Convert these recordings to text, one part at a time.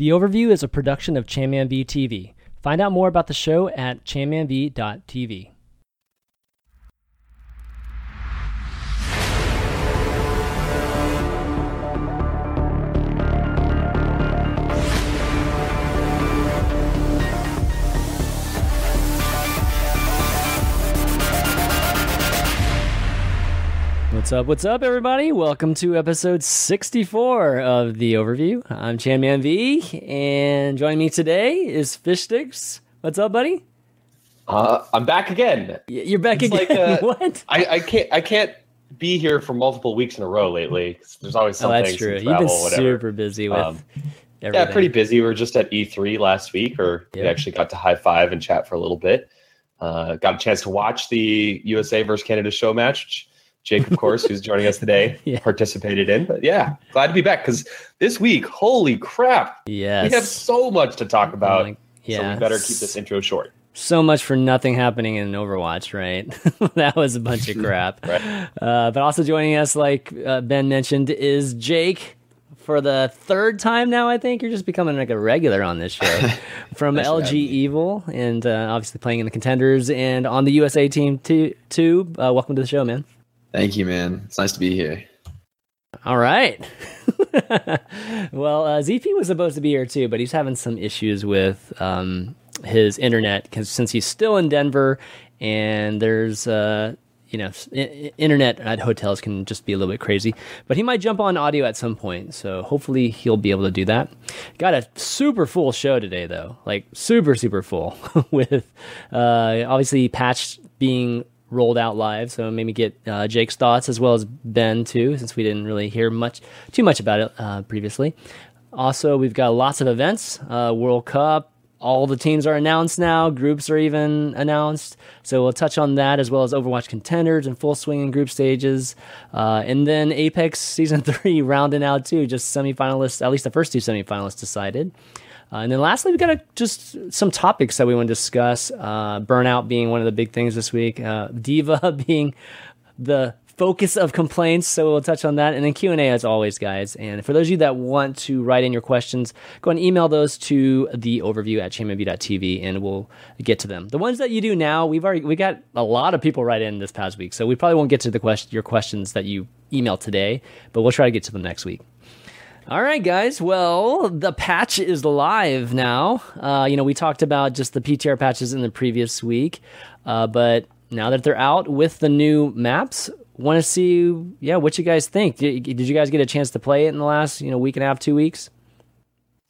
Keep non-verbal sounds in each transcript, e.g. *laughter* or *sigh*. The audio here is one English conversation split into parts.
The Overview is a production of Chanman TV. Find out more about the show at chanmanv.tv. What's up? What's up, everybody? Welcome to episode 64 of The Overview. I'm Chanman V, and joining me today is Fish Sticks. What's up, buddy? Uh, I'm back again. Y- You're back It's again. like, uh, *laughs* what? I, I can't I can't be here for multiple weeks in a row lately. There's always Oh, something. that's true. some You've been whatever. super busy with Um, everything. Yeah, pretty busy. We were just at E3 last week, or we actually got to high five and chat for a little bit. Uh, got a chance to watch the USA versus Canada show match. Jake, of course, who's joining us today, *laughs* Yeah. participated in. But yeah, glad to be back because this week, holy crap, Yes. we have so much to talk about. Like, So yeah. we better keep this intro short. so much for nothing happening in Overwatch, right? *laughs* that was a bunch of *laughs* crap. Right. Uh, but also joining us, like uh, Ben mentioned, is Jake. For the third time now, I think you're just becoming like a regular on this show. From LG. Evil, and uh, obviously playing in the contenders and on the USA team too. too. Uh, welcome to the show, man. Thank you, man. It's nice to be here. All right. *laughs* well, uh, ZP was supposed to be here too, but he's having some issues with um, his internet because since he's still in Denver, and there's uh, you know internet at hotels can just be a little bit crazy. But he might jump on audio at some point, so hopefully he'll be able to do that. Got a super full show today, though, like super super full *laughs* with uh, obviously patch being rolled out live. So maybe get uh, Jake's thoughts as well as Ben too, since we didn't really hear much too much about it uh, previously. Also, we've got lots of events. Uh, World Cup. All the teams are announced now. Groups are even announced. So we'll touch on that as well as Overwatch contenders and full swing in group stages. Uh, and then Apex Season *laughs* 3 rounding out too. Just semifinalists, at least the first two semifinalists decided. Uh, and then lastly, we've got a, just some topics that we want to discuss. Uh, burnout being one of the big things this week. Uh, D.Va *laughs* being the focus of complaints. So we'll touch on that, and then Q and A as always, guys. And for those of you that want to write in your questions, go and email those to the overview at chanmanv.tv, and we'll get to them. The ones that you do now, we've already we got a lot of people write in this past week, so we probably won't get to the question your questions that you email today, but we'll try to get to them next week. All right, guys. Well, the patch is live now. Uh, you know, we talked about just the PTR patches in the previous week, uh, but now that they're out with the new maps, want to see, yeah, what you guys think. Did, did you guys get a chance to play it in the last, you know, week and a half, two weeks?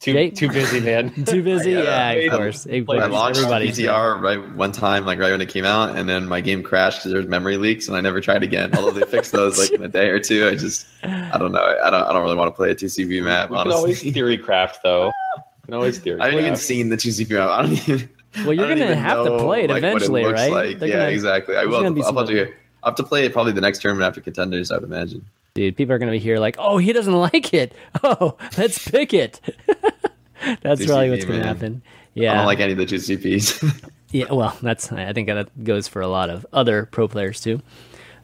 Too Jake? too busy, man. *laughs* Too busy? Yeah, yeah, of course. Of I I launched Everybody's PTR right one time, like right when it came out, and then my game crashed because there was memory leaks, and I never tried again. Although they fixed those like in a day or two, I just I don't know. I don't I don't really want to play a two CP map. We can always theory craft though. We can always theory. I haven't even seen the two CP map. I don't even. Well, you're gonna even have to play it like, what eventually, looks right? Like. Yeah, gonna- exactly. I there's will. gonna be I'll have to. I have to play it probably the next tournament after contenders. I would imagine. Dude, people are going to be here like, oh, he doesn't *laughs* like it. Oh, let's pick it. *laughs* *laughs* That's probably what's going to happen. I don't like any of the two CPs. *laughs* Yeah, well, that's I think that goes for a lot of other pro players too.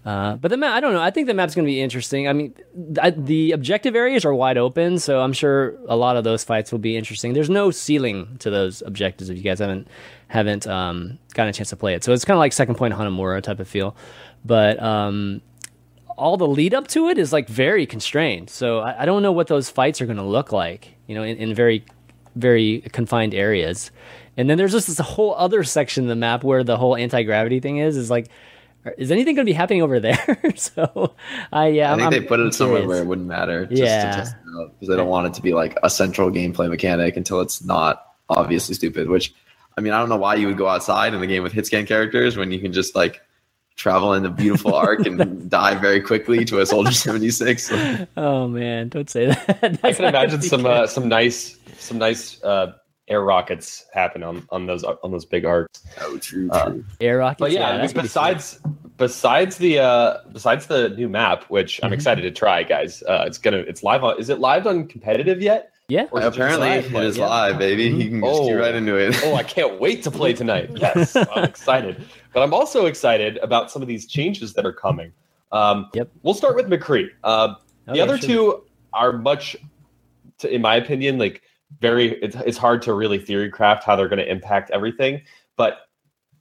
Uh, but the map, I don't know. I think the map's going to be interesting. I mean, th- the objective areas are wide open, so I'm sure a lot of those fights will be interesting. There's no ceiling to those objectives if you guys haven't haven't um, gotten a chance to play it. So it's kind of like Second Point Hanamura type of feel, but um, all the lead up to it is like very constrained. So I, I don't know what those fights are going to look like. You know, in, in very very confined areas. And then there's just this whole other section of the map where the whole anti gravity thing is. Is like, is anything going to be happening over there? *laughs* so, I yeah, I I'm- think they put it somewhere curious. where it wouldn't matter. Just Yeah. to test it out because they don't want it to be like a central gameplay mechanic until it's not obviously stupid. Which, I mean, I don't know why you would go outside in the game with hit scan characters when you can just like travel in a beautiful arc and *laughs* die very quickly to a soldier *laughs* 76. Oh man, don't say that. *laughs* I can imagine some uh, some nice some nice uh, air rockets happen on on those on those big arcs. Oh, true, Uh, true. air rockets. But yeah, I mean, that's be besides besides the uh, besides the new map, which I'm Mhm. excited to try, guys. Uh, it's gonna it's live on. Is it live on competitive yet? yeah. Or is it Apparently, live it play? yeah. live, baby. Mhm. You can just get Oh. right into it. oh, I can't wait to play tonight. Yes, I'm excited. But I'm also excited about some of these changes that are coming. Um, Yep. We'll start with McCree. Uh, the Okay, other sure. two are much, to, in my opinion, like very it's, it's hard to really theory craft how they're going to impact everything. But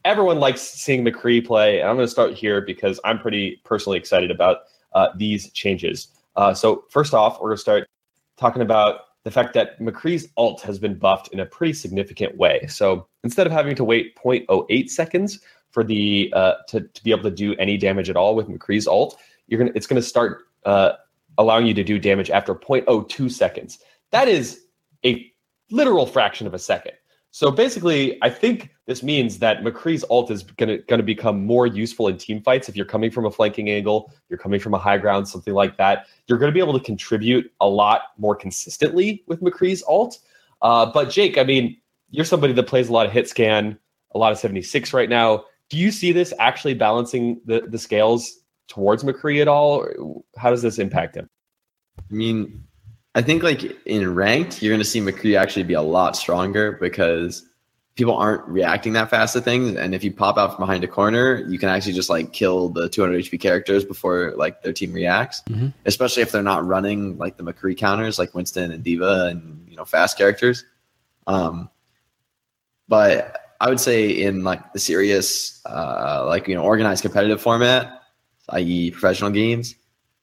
everyone likes seeing McCree play, and I'm going to start here because I'm pretty personally excited about uh, these changes. Uh, so first off, we're going to start talking about the fact that McCree's ult has been buffed in a pretty significant way. So instead of having to wait 0.08 seconds for the uh, to, to be able to do any damage at all with McCree's ult, you're gonna it's to start uh, allowing you to do damage after 0.02 seconds. That is a literal fraction of a second. So basically, I think this means that McCree's ult is going to become more useful in team fights. If you're coming from a flanking angle, you're coming from a high ground, something like that, you're going to be able to contribute a lot more consistently with McCree's ult. Uh, but Jake, I mean, you're somebody that plays a lot of hit scan, a lot of 76 right now. Do you see this actually balancing the, the scales towards McCree at all? How does this impact him? I mean, I think like in ranked, you're going to see McCree actually be a lot stronger because people aren't reacting that fast to things. And if you pop out from behind a corner, you can actually just like kill the 200 HP characters before like their team reacts. Mm-hmm. Especially if they're not running like the McCree counters, like Winston and D.Va and you know fast characters. Um, but I would say in like the serious, uh, like you know, organized competitive format, i.e., professional games,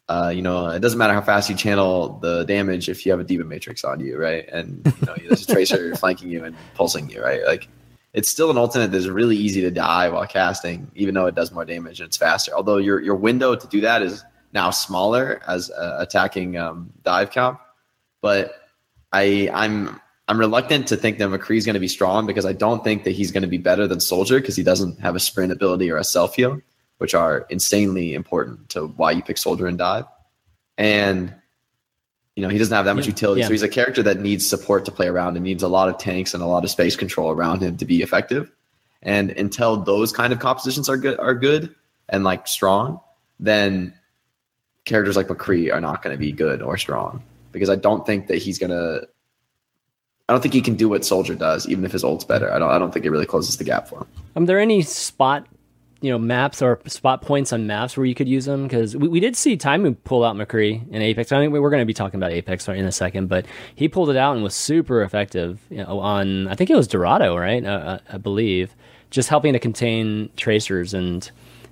uh, you know, it doesn't matter how fast you channel the damage if you have a D.Va Matrix on you, right? And you know, there's a tracer *laughs* flanking you and pulsing you, right? Like it's still an alternate that's really easy to die while casting, even though it does more damage and it's faster. Although your your window to do that is now smaller as uh, attacking um, dive count, but I I'm I'm reluctant to think that McCree is going to be strong because I don't think that he's going to be better than Soldier because he doesn't have a sprint ability or a self heal which are insanely important to why you pick Soldier and Dive. And you know, he doesn't have that much yeah, utility. Yeah. So he's a character that needs support to play around and needs a lot of tanks and a lot of space control around him to be effective. And until those kind of compositions are good are good and like strong, then characters like McCree are not going to be good or strong. Because I don't think that he's gonna I don't think he can do what Soldier does, even if his ult's better. I don't I don't think it really closes the gap for him. Are there any spot you know maps or spot points on maps where you could use them because we, we did see Taimou pull out McCree in Apex. I think we're going to be talking about Apex in a second, but he pulled it out and was super effective you know, on I think it was Dorado, right? Uh, uh, I believe just helping to contain tracers and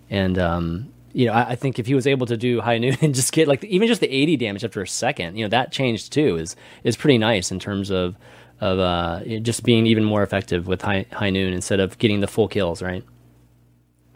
and um, you know I, I, think if he was able to do high noon *laughs* and just get like even just the 80 damage after a second, you know that changed too is is pretty nice in terms of of uh, just being even more effective with high high noon instead of getting the full kills, right?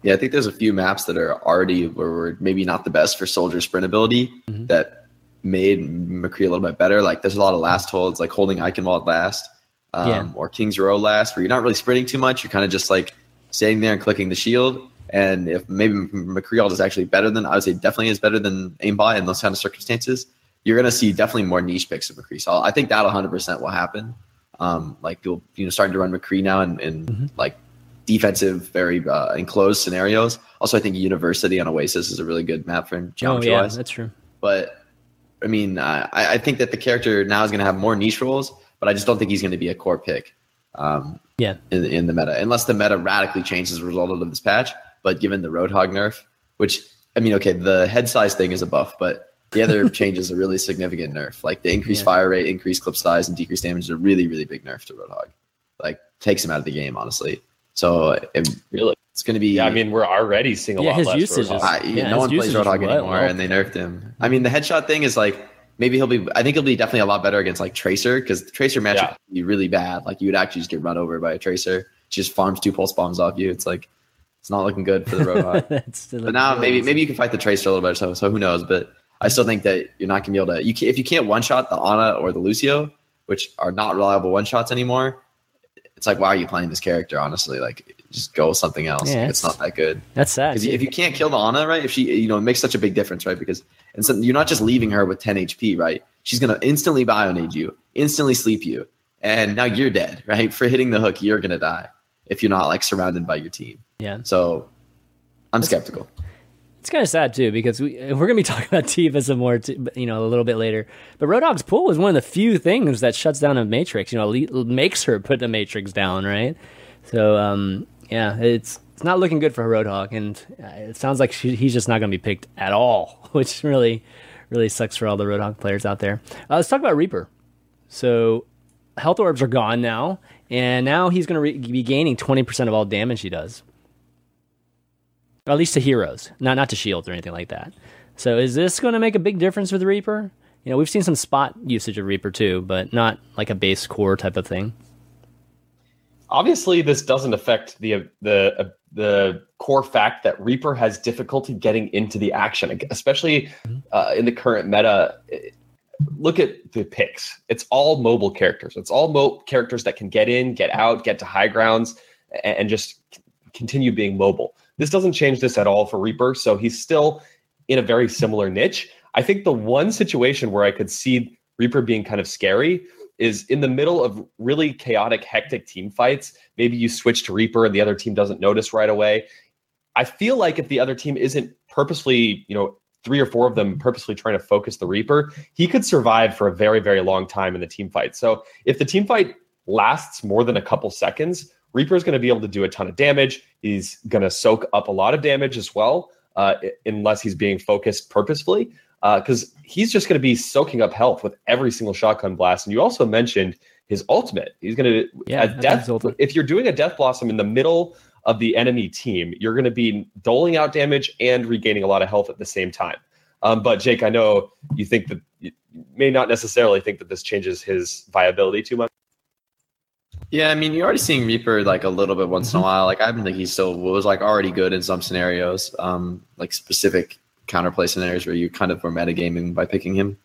Yeah, I think there's a few maps that are already where we're maybe not the best for soldier sprint ability mm-hmm. that made McCree a little bit better. Like there's a lot of last holds, like holding Eichenwalde last, um, yeah. or King's Row last, where you're not really sprinting too much. You're kind of just like standing there and clicking the shield. And if maybe McCree ult is actually better than, I would say definitely is better than aimbot in those kind of circumstances, you're going to see definitely more niche picks of McCree. So I think that 100% will happen. Um, like you'll, you know, starting to run McCree now and, and mm-hmm. like defensive, very uh, enclosed scenarios. Also, I think University on Oasis is a really good map for him. Oh yeah, that's true. But I mean, uh, I, I, think that the character now is going to have more niche roles, but I just don't think he's going to be a core pick. Um, yeah, in, in the meta, unless the meta radically changes as a result of this patch. But given the Roadhog nerf, which I mean, okay, the head size thing is a buff, but the other change is a really significant nerf. Like the increased yeah. fire rate, increased clip size, and decreased damage is a really, really big nerf to Roadhog. Like takes him out of the game, honestly. So it, really, it's going to be. Yeah, I mean, we're already seeing a yeah, lot his less usage is, uh, yeah, no one plays Roadhog anymore, well. and they nerfed him. I mean, the headshot thing is like maybe he'll be. I think he'll be definitely a lot better against like Tracer because Tracer matchup yeah. be really bad. Like you would actually just get run over by a Tracer. She just farms two pulse bombs off you. It's like it's not looking good for the Roadhog. *laughs* but now maybe maybe you can fight the Tracer a little better. So so who knows? But I still think that you're not gonna be able to. You can, if you can't one shot the Ana or the Lucio, which are not reliable one shots anymore it's like why are you playing this character honestly? Like just go with something else. Yeah, it's, it's, not that good. that's sad because if you can't kill the Ana right if she you know it makes such a big difference right because and so you're not just leaving her with 10 HP right? She's gonna instantly bionade you instantly sleep you and now you're dead *laughs* right? For hitting the hook you're gonna die if you're not like surrounded by your team. Yeah. So I'm that's, skeptical it's kind of sad too because we we're gonna be *laughs* talking about D.Va some more, you know, a little bit later. But Roadhog's pull is one of the few things that shuts down a matrix. You know, makes her put the matrix down, right? So, um, yeah, it's it's not looking good for Roadhog, and uh, it sounds like she, he's just not gonna be picked at all, *laughs* which really really sucks for all the Roadhog players out there. Uh, let's talk about Reaper. So health orbs are gone now, and now he's to re- be gaining twenty percent of all damage he does. Or at least to heroes, not not to shields or anything like that. So is this going to make a big difference with Reaper? You know, we've seen some spot usage of Reaper too, but not like a base core type of thing. Obviously, this doesn't affect the the uh, the core fact that Reaper has difficulty getting into the action, especially uh, in the current meta. Look at the picks; it's all mobile characters. It's all mo- characters that can get in, get out, get to high grounds, and, and just continue being mobile. This doesn't change this at all for Reaper, so he's still in a very similar niche. I think the one situation where I could see Reaper being kind of scary is in the middle of really chaotic, hectic team fights. Maybe you switch to Reaper and the other team doesn't notice right away. I feel like if the other team isn't purposely, you know, three or four of them purposely trying to focus the Reaper, he could survive for a very, very long time in the team fight. So if the team fight lasts more than a couple seconds, Reaper is going to be able to do a ton of damage. He's going to soak up a lot of damage as well, uh, unless he's being focused purposefully because uh, he's just going to be soaking up health with every single shotgun blast. And you also mentioned his ultimate. He's going to yeah, death. If you're doing a death blossom in the middle of the enemy team, you're going to be doling out damage and regaining a lot of health at the same time. Um, but Jake, I know you think that you may not necessarily think that this changes his viability too much. Yeah, I mean, you're already seeing Reaper like a little bit once in a mm-hmm. while. Like I think he still was like already good in some scenarios, um, like specific counterplay scenarios where you kind of were metagaming by picking him.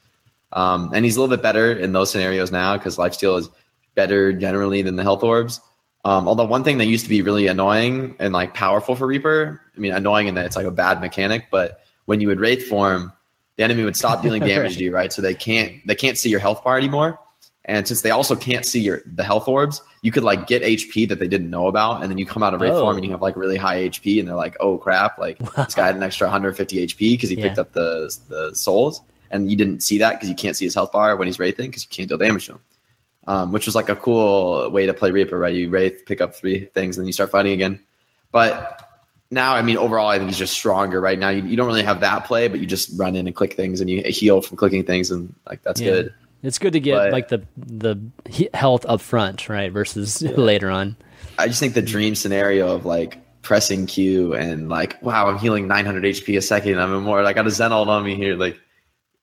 Um, and he's a little bit better in those scenarios now because lifesteal is better generally than the health orbs. Um, although one thing that used to be really annoying and like powerful for Reaper, I mean annoying in that it's like a bad mechanic, but when you would wraith form, the enemy would stop dealing *laughs* damage to you, right? So they can't they can't see your health bar anymore. And since they also can't see your the health orbs, you could like get HP that they didn't know about, and then you come out of Wraith oh. form and you have like really high HP, and they're like, "Oh crap! Like wow. *laughs* this guy had an extra 150 HP because he yeah. picked up the the souls, and you didn't see that because you can't see his health bar when he's wraithing because you can't deal damage to him." Um, which was like a cool way to play Reaper, right? You wraith, pick up three things, and then you start fighting again. But now, I mean, overall, I think he's just stronger right now. You, you don't really have that play, but you just run in and click things, and you heal from clicking things, and like that's yeah. good. It's good to get but, like the the health up front, right, versus yeah. *laughs* later on. I just think the dream scenario of like pressing Q and like, wow, I'm healing 900 HP a second. I'm more. I got a Zen on me here. Like,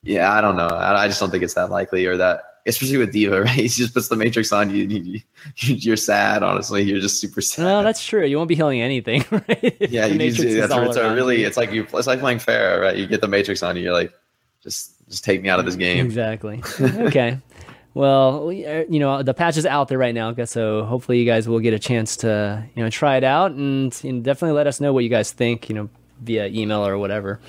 yeah, I don't know. I, I, just don't think it's that likely or that, especially with D.Va, *laughs* right? He just puts the Matrix on you. you, you *laughs* are sad, honestly. You're just super sad. No, that's true. You won't be healing anything, right? Yeah, you need to. That's it's a really. It's like you. It's like playing Pharah, right? You get the Matrix on you. You're like, just just take me out of this game. Exactly. okay. *laughs* Well, uh, you know, the patch is out there right now, so hopefully you guys will get a chance to, you know, try it out and definitely let us know what you guys think, you know, via email or whatever.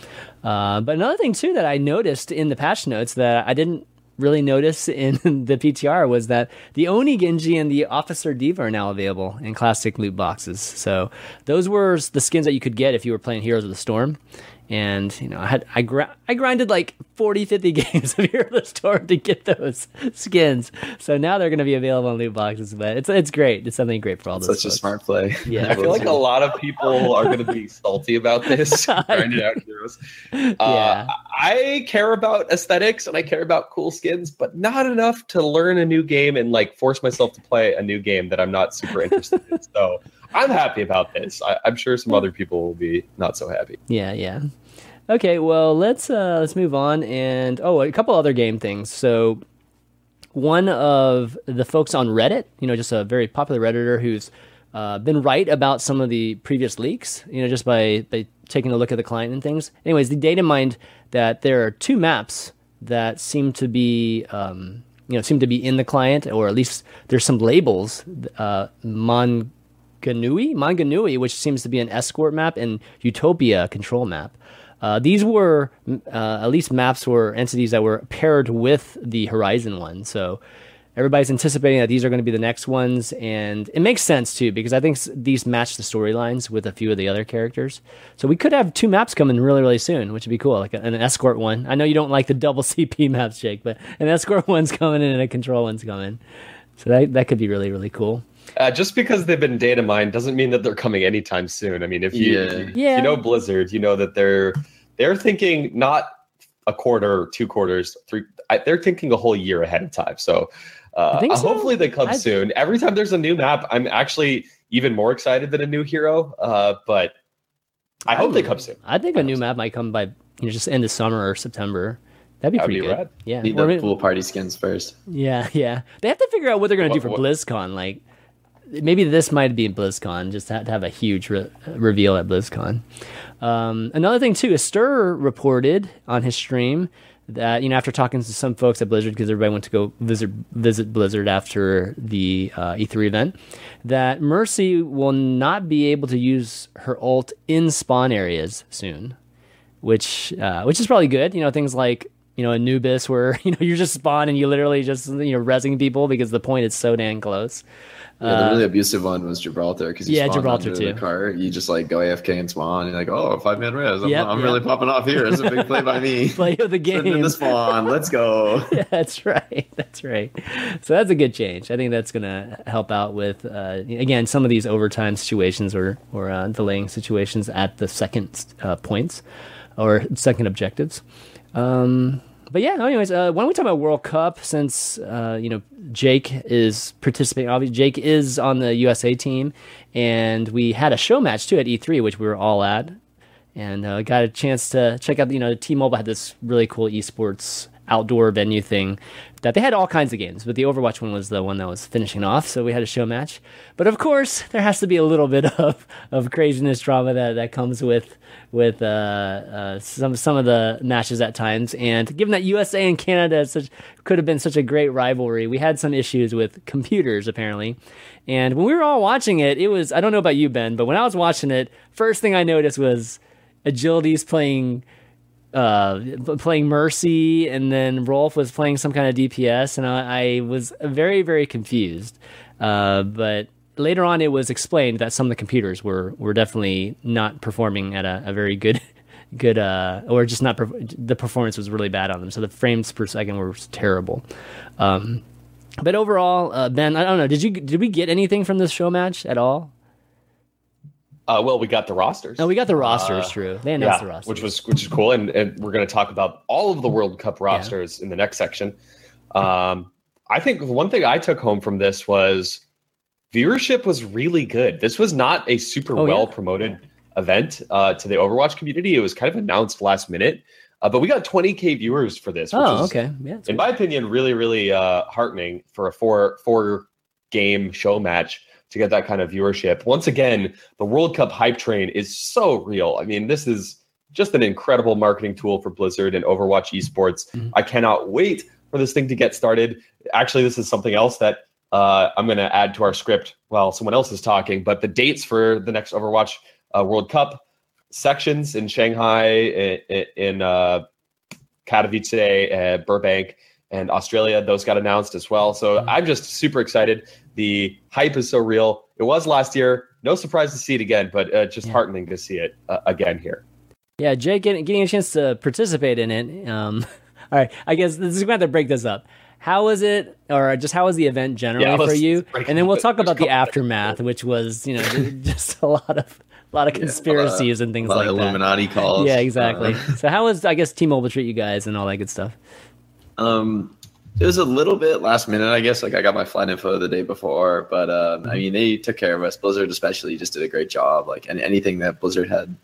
Uh, but another thing too that I noticed in the patch notes that I didn't really notice *laughs* in the PTR was that the Oni Genji and the Officer D.Va are now available in classic loot boxes. So those were the skins that you could get if you were playing Heroes of the Storm and you know i had i, gr- I grinded like 40 50 *laughs* games of Hero the Storm to get those skins. So now they're going to be available in loot boxes but it's it's great. It's something great for all those such folks. a smart play. Yeah. *laughs* I feel like a lot of people are going to be *laughs* salty about this grinded out heroes. Uh, yeah. i care about aesthetics and i care about cool skins but not enough to learn a new game and like force myself to play a new game that i'm not super interested in. So I'm happy about this. I, am sure some other people will be not so happy. Yeah, yeah. Okay, well let's uh, let's move on and oh, a couple other game things. So one of the folks on Reddit, you know, just a very popular redditor who's uh, been right about some of the previous leaks, you know, just by, by taking a look at the client and things. Anyways, the data mined that there are two maps that seem to be um, you know seem to be in the client, or at least there's some labels. Uh, Mon Ganui, Manganui, which seems to be an escort map, and Utopia control map. Uh, these were uh, at least maps were entities that were paired with the Horizon one. So everybody's anticipating that these are going to be the next ones, and it makes sense too because I think these match the storylines with a few of the other characters. So we could have two maps coming really, really soon, which would be cool, like an escort one. I know you don't like the *laughs* double CP maps, Jake, but an escort *laughs* one's coming and a control one's coming. So that that could be really, really cool. Uh, just because they've been data mined doesn't mean that they're coming anytime soon. I mean, if you, yeah. you, yeah. you know Blizzard, you know that they're they're thinking not a quarter, two quarters, three. I, they're thinking a whole year ahead of time. So, uh, so? hopefully they come I- soon. Every time there's a new map, I'm actually even more excited than a new hero. Uh, but I hope they come soon. I think a new map might come by you know just end of summer or September. That'd be That'd pretty be good. rad. Yeah. Need Or the maybe- pool party skins first. Yeah, yeah. They have to figure out what they're going to do for What- what- BlizzCon. Like, maybe this might be BlizzCon, just to have, a huge re- reveal at BlizzCon. Um, another thing too, is Stir reported on his stream that you know after talking to some folks at Blizzard because everybody went to go visit visit Blizzard after the uh, E3 event, that Mercy will not be able to use her ult in spawn areas soon which uh, which is probably good. You know, things like you know Anubis, where *laughs* you know you're just spawn and you literally just you know resing people because the point is so dang close. Yeah, the really abusive one was Gibraltar because Uh, yeah, Gibraltar too. the car. You just like go AFK and spawn. And you're like, oh, five man res. I'm, Yep, I'm yep. really popping off here. It's a big play by me. *laughs* Play of the Sitting in game. the spawn. Let's go. *laughs* Yeah, that's right. *laughs* That's right. So that's a good change. I think that's going to help out with uh, again some of these overtime situations or or uh, delaying situations at the second uh, points or second objectives. Um, but yeah, anyways, uh, why don't we talk about World Cup since uh, you know Jake is participating. Obviously, Jake is on the USA team, and we had a show match too at E3, which we were all at, and uh, got a chance to check out. You know, T-Mobile had this really cool esports outdoor venue thing that they had all kinds of games, but the Overwatch one was the one that was finishing off. So we had a show match. But of course, there has to be a little bit *laughs* of, of craziness drama that, that comes with with uh, uh, some some of the matches at times. And given that USA and Canada such, could have been such a great rivalry, we had some issues with computers apparently. And when we were all watching it, it was I don't know about you, Ben, but when I was watching it, first thing I noticed was Agilities playing uh playing mercy and then Roolf was playing some kind of dps and i, I was very very confused. Uh but later on it was explained that some of the computers were were definitely not performing at a, a very good *laughs* good uh or just not the performance was really bad on them. So the frames per second were terrible. Um but overall uh ben i don't know did you did we get anything from this show match at all Uh, well, we got the rosters. no we got the rosters Uh, true they announced yeah, the rosters which was which is cool, and, and we're going to talk about all of the World Cup rosters in the next section. Um, I think one thing I took home from this was viewership was really good. This was not a super Oh, yeah. well promoted event uh, to the Overwatch community. It was kind of announced last minute, uh, but we got 20k viewers for this. Which oh is, okay yeah in good. my opinion, really really uh, heartening for a four four game show match to get that kind of viewership. Once again, the World Cup hype train is so real. I mean, this is just an incredible marketing tool for Blizzard and Overwatch esports. Mhm. I cannot wait for this thing to get started. Actually, this is something else that uh, I'm going to add to our script while someone else is talking. But the dates for the next Overwatch uh, World Cup sections in Shanghai, in, in uh, Katowice, uh, Burbank, and Australia. Those got announced as well. So I'm just super excited. The hype is so real. It was last year. No surprise to see it again, but uh, just Yeah. heartening to see it uh, again here. Yeah, Jake getting, getting a chance to participate in it. Um, *laughs* all right, I guess this is going to have to break this up. How was it, or just how was the event generally Yeah, for you? And then we'll talk about the aftermath, which was you know *laughs* just a lot of a lot of conspiracies and things A lot like of that. Illuminati calls. Yeah, exactly. Uh, *laughs* so how was I guess T-Mobile treat you guys and all that good stuff? Um, it was a little bit last minute, I guess. Like I got my flight info the day before, but um, I mean, they took care of us. Blizzard, especially, just did a great job. Like, and anything that Blizzard had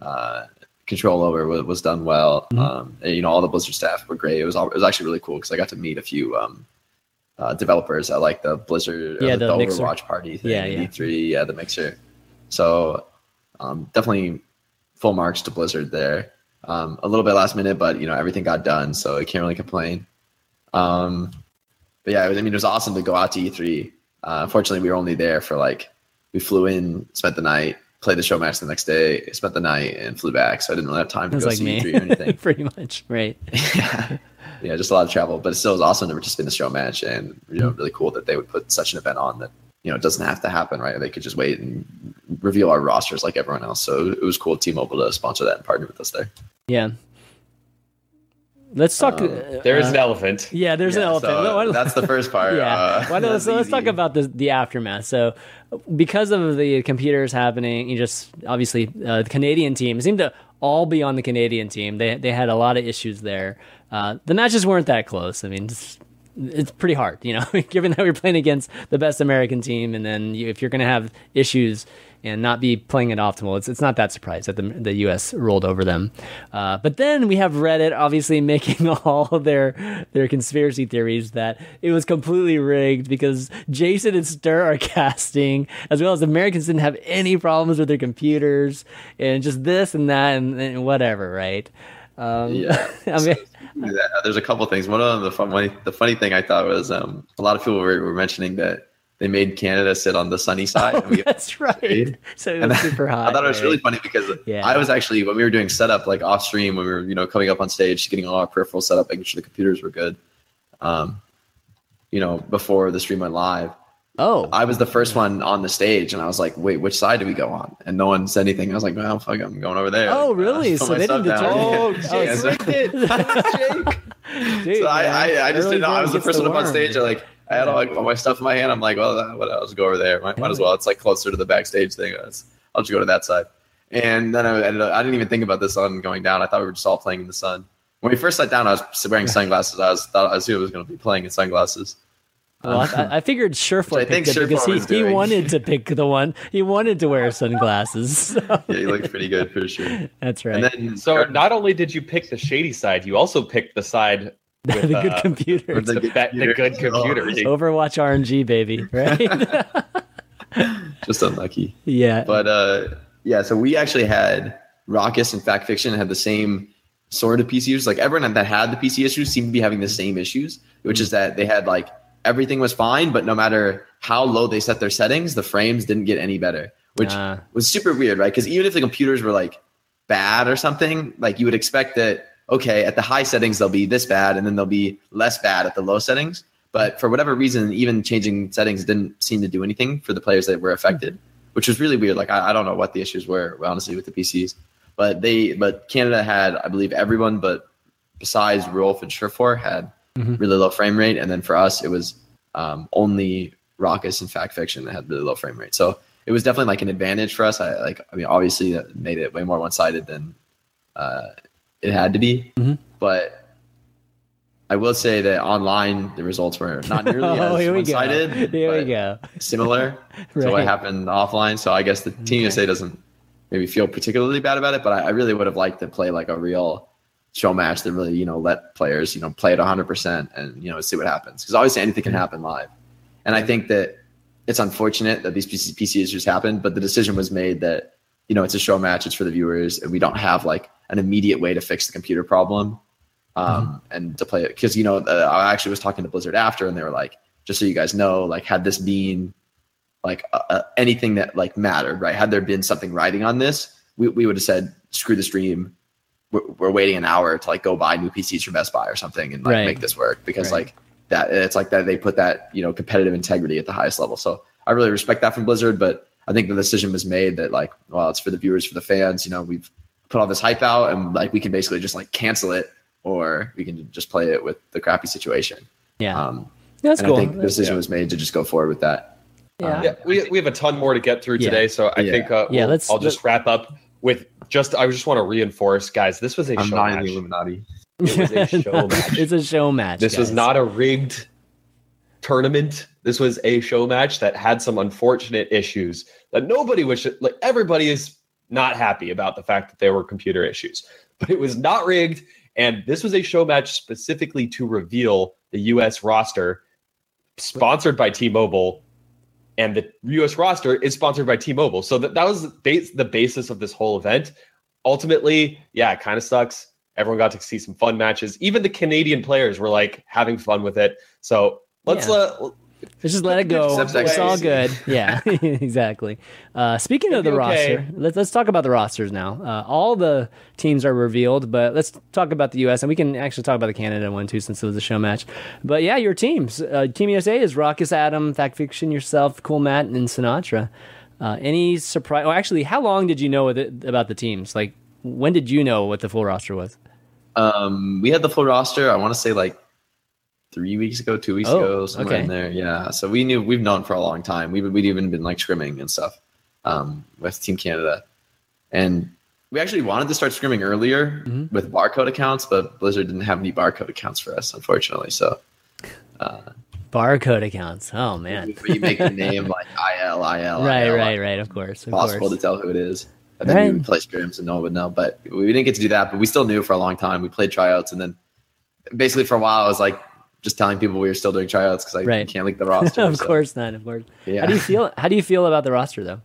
uh, control over was, was done well. Mhm. Um, and, you know, all the Blizzard staff were great. It was all, it was actually really cool because I got to meet a few um, uh, developers at like the Blizzard, Yeah, the, the. Overwatch party thing, Yeah, yeah, yeah. E3, yeah, the mixer. So um, definitely full marks to Blizzard there. Um, a little bit last minute, but you know everything got done, so I can't really complain. Um, but yeah, I mean, it was awesome to go out to E3. Uh, unfortunately, we were only there for like we flew in, spent the night, played the show match the next day, spent the night, and flew back. So I didn't really have time to go like see me, E3 or *laughs* anything. pretty much, right? yeah. *laughs* yeah, just a lot of travel, but it still was awesome to participate in the show match, and you know, really cool that they would put such an event on that you know it doesn't have to happen, right? They could just wait and reveal our rosters like everyone else. So it was cool, T-Mobile to sponsor that and partner with us there. Yeah. Let's talk. Um, uh, There is uh, an elephant. Yeah, there's an elephant. so No, that's the first *laughs* part. yeah. Uh, Why don't, *laughs* so let's talk about the the aftermath. So, because of the computers happening, you just obviously uh, the Canadian team seemed to all be on the Canadian team. They they had a lot of issues there. Uh, the matches weren't that close. I mean, it's, it's pretty hard, you know, *laughs* given that we're playing against the best American team, and then you, if you're going to have issues and not be playing it optimal, it's it's not that surprised that the the U.S. rolled over them. Uh, but then we have Reddit obviously *laughs* making all their their conspiracy theories that it was completely rigged because Jason and Stir are *laughs* casting, as well as Americans didn't have any problems with their computers, and just this and that and, and whatever, right? Um, Yeah. I mean, there's a couple things. One of them, the funny, the funny thing I thought was um, a lot of people were, were mentioning that they made Canada sit on the sunny *laughs* side. and we- that's right. So it and super hot. I thought it was really funny because Yeah. I was actually when we were doing setup like off stream when we were you know coming up on stage, getting all our peripherals set up, making sure the computers were good. Um, you know, before the stream went live, Oh, I was the first one on the stage, and I was like, "Wait, which side do we go on?" And no one said anything. I was like, "Well, fuck, I'm going over there." Oh, Like, uh, really? *laughs* So they stuff didn't down. determine- Oh, *laughs* Oh, *laughs* Jake so- it. Jake. dude, So I. I, I just didn't know. I was the gets first one up on stage. I like I had all, like, all my stuff in my hand. I'm like, well, uh, what? I'll just go over there. Might, might as well. It's like closer to the backstage thing. Let's- I'll just go to that side. And then I ended up, I didn't even think about the sun going down. I thought we were just all playing in the sun. When we first sat down, I was wearing sunglasses. I was thought I assumed I was going to be playing in sunglasses. Well, I, I figured Surefour *laughs* Which I think picked it because he, he wanted to pick the one. He wanted to wear sunglasses. *laughs* So, Yeah, he looked pretty good for sure. that's right. And then So not only did you pick the shady side, you also picked the side *laughs* with the good uh, computer. with the, good the, the good computer. computers. Overwatch RNG, baby. Right? just unlucky. yeah. But uh, yeah, so we actually had Rawkus and Fact Fiction had the same sort of PC issues. Like everyone that had the PC issues seemed to be having the same issues, which is that they had like everything was fine, but no matter how low they set their settings, the frames didn't get any better, which was super weird, right? Because even if the computers were like bad or something, like you would expect that okay, at the high settings they'll be this bad, and then they'll be less bad at the low settings. But for whatever reason, even changing settings didn't seem to do anything for the players that were affected, which was really weird. Like I, I don't know what the issues were, honestly, with the PCs. But they, but Canada had, I believe, everyone but besides Roolf and Surefour had Mhm. really low frame rate, and then for us, it was um, only Rawkus and Fact Fiction that had really low frame rate. So it was definitely like an advantage for us. I like, I mean, obviously that made it way more one sided than uh, it had to be, Mhm. but. I will say that online the results were not *laughs* nearly oh, as one sided. Here we go. Similar *laughs* to Right. what happened offline. So I guess the Team USA doesn't maybe feel particularly bad about it, but I, I really would have liked to play like a real show match that really, you know, let players, you know, play it 100% and, you know, see what happens. Because obviously anything can happen live. And I think that it's unfortunate that these PC, PC issues happen, but the decision was made that, you know, it's a show match, it's for the viewers, and we don't have like an immediate way to fix the computer problem um, and to play it. Because, you know, uh, I actually was talking to Blizzard after, and they were like, just so you guys know, like, had this been like uh, uh, anything that like mattered, right? Had there been something writing on this, we, we would have said, screw the stream. We're, we're waiting an hour to like go buy new PCs from Best Buy or something and like Right. make this work because Right. like that it's like that they put that you know competitive integrity at the highest level. So I really respect that from Blizzard, but I think the decision was made that like, well, it's for the viewers, for the fans. You know, we've put all this hype out, and like we can basically just like cancel it, or we can just play it with the crappy situation. Yeah. Um, That's and cool. I think the decision was made to just go forward with that. yeah. Yeah, we, we have a ton more to get through Yeah. today, so I Yeah. think uh, Yeah, we'll- let's- I'll just wrap up with just I just want to reinforce, guys. This was a I'm show not in match. the Illuminati. It was a *laughs* show match. *laughs* it's a show match. This was not a rigged tournament. This was a show match that had some unfortunate issues that nobody was like everybody is not happy about the fact that there were computer issues. But it was not rigged and this was a show match specifically to reveal the US roster sponsored by T-Mobile and the US roster is sponsored by T-Mobile. So that, that was the the basis of this whole event. Ultimately, yeah, it kind of sucks. Everyone got to see some fun matches. Even the Canadian players were like having fun with it. So let's Yeah. let Let's just let it go. It's all good. *laughs* Yeah, *laughs* exactly. Uh, speaking of the It'll be okay. roster, let's let's talk about the rosters now. Uh, all the teams are revealed, but let's talk about the U.S. and we can actually talk about the Canada one too, since it was a show match. But yeah, your teams. Uh, Team USA is Rawkus, Adam, Fact Fiction, yourself, Cool Matt, and Sinatraa. Uh, any surprise? Oh, actually, how long did you know with it, about the teams? Like, when did you know what the full roster was? Um, we had the full roster. I want to say like three weeks ago, two weeks Oh, ago, somewhere okay. in there. Yeah. So we knew we've known for a long time. We've we'd even been like scrimming and stuff um, with Team Canada, and we actually wanted to start scrimming earlier Mhm. with barcode accounts, but Blizzard didn't have any barcode accounts for us, unfortunately. So uh, Barcode accounts. Oh man. you make the name like *laughs* IL, IL, Right, IL, right, right. Of course. Of Possible course. to tell who it is. And then Right. we would play scrims and no one would know. But we didn't get to do that, but we still knew for a long time. We played tryouts and then basically for a while I was like just telling people we were still doing tryouts because I Right. can't leak the roster. *laughs* of so, course not. Of course. Yeah. How do you feel? How do you feel about the roster though?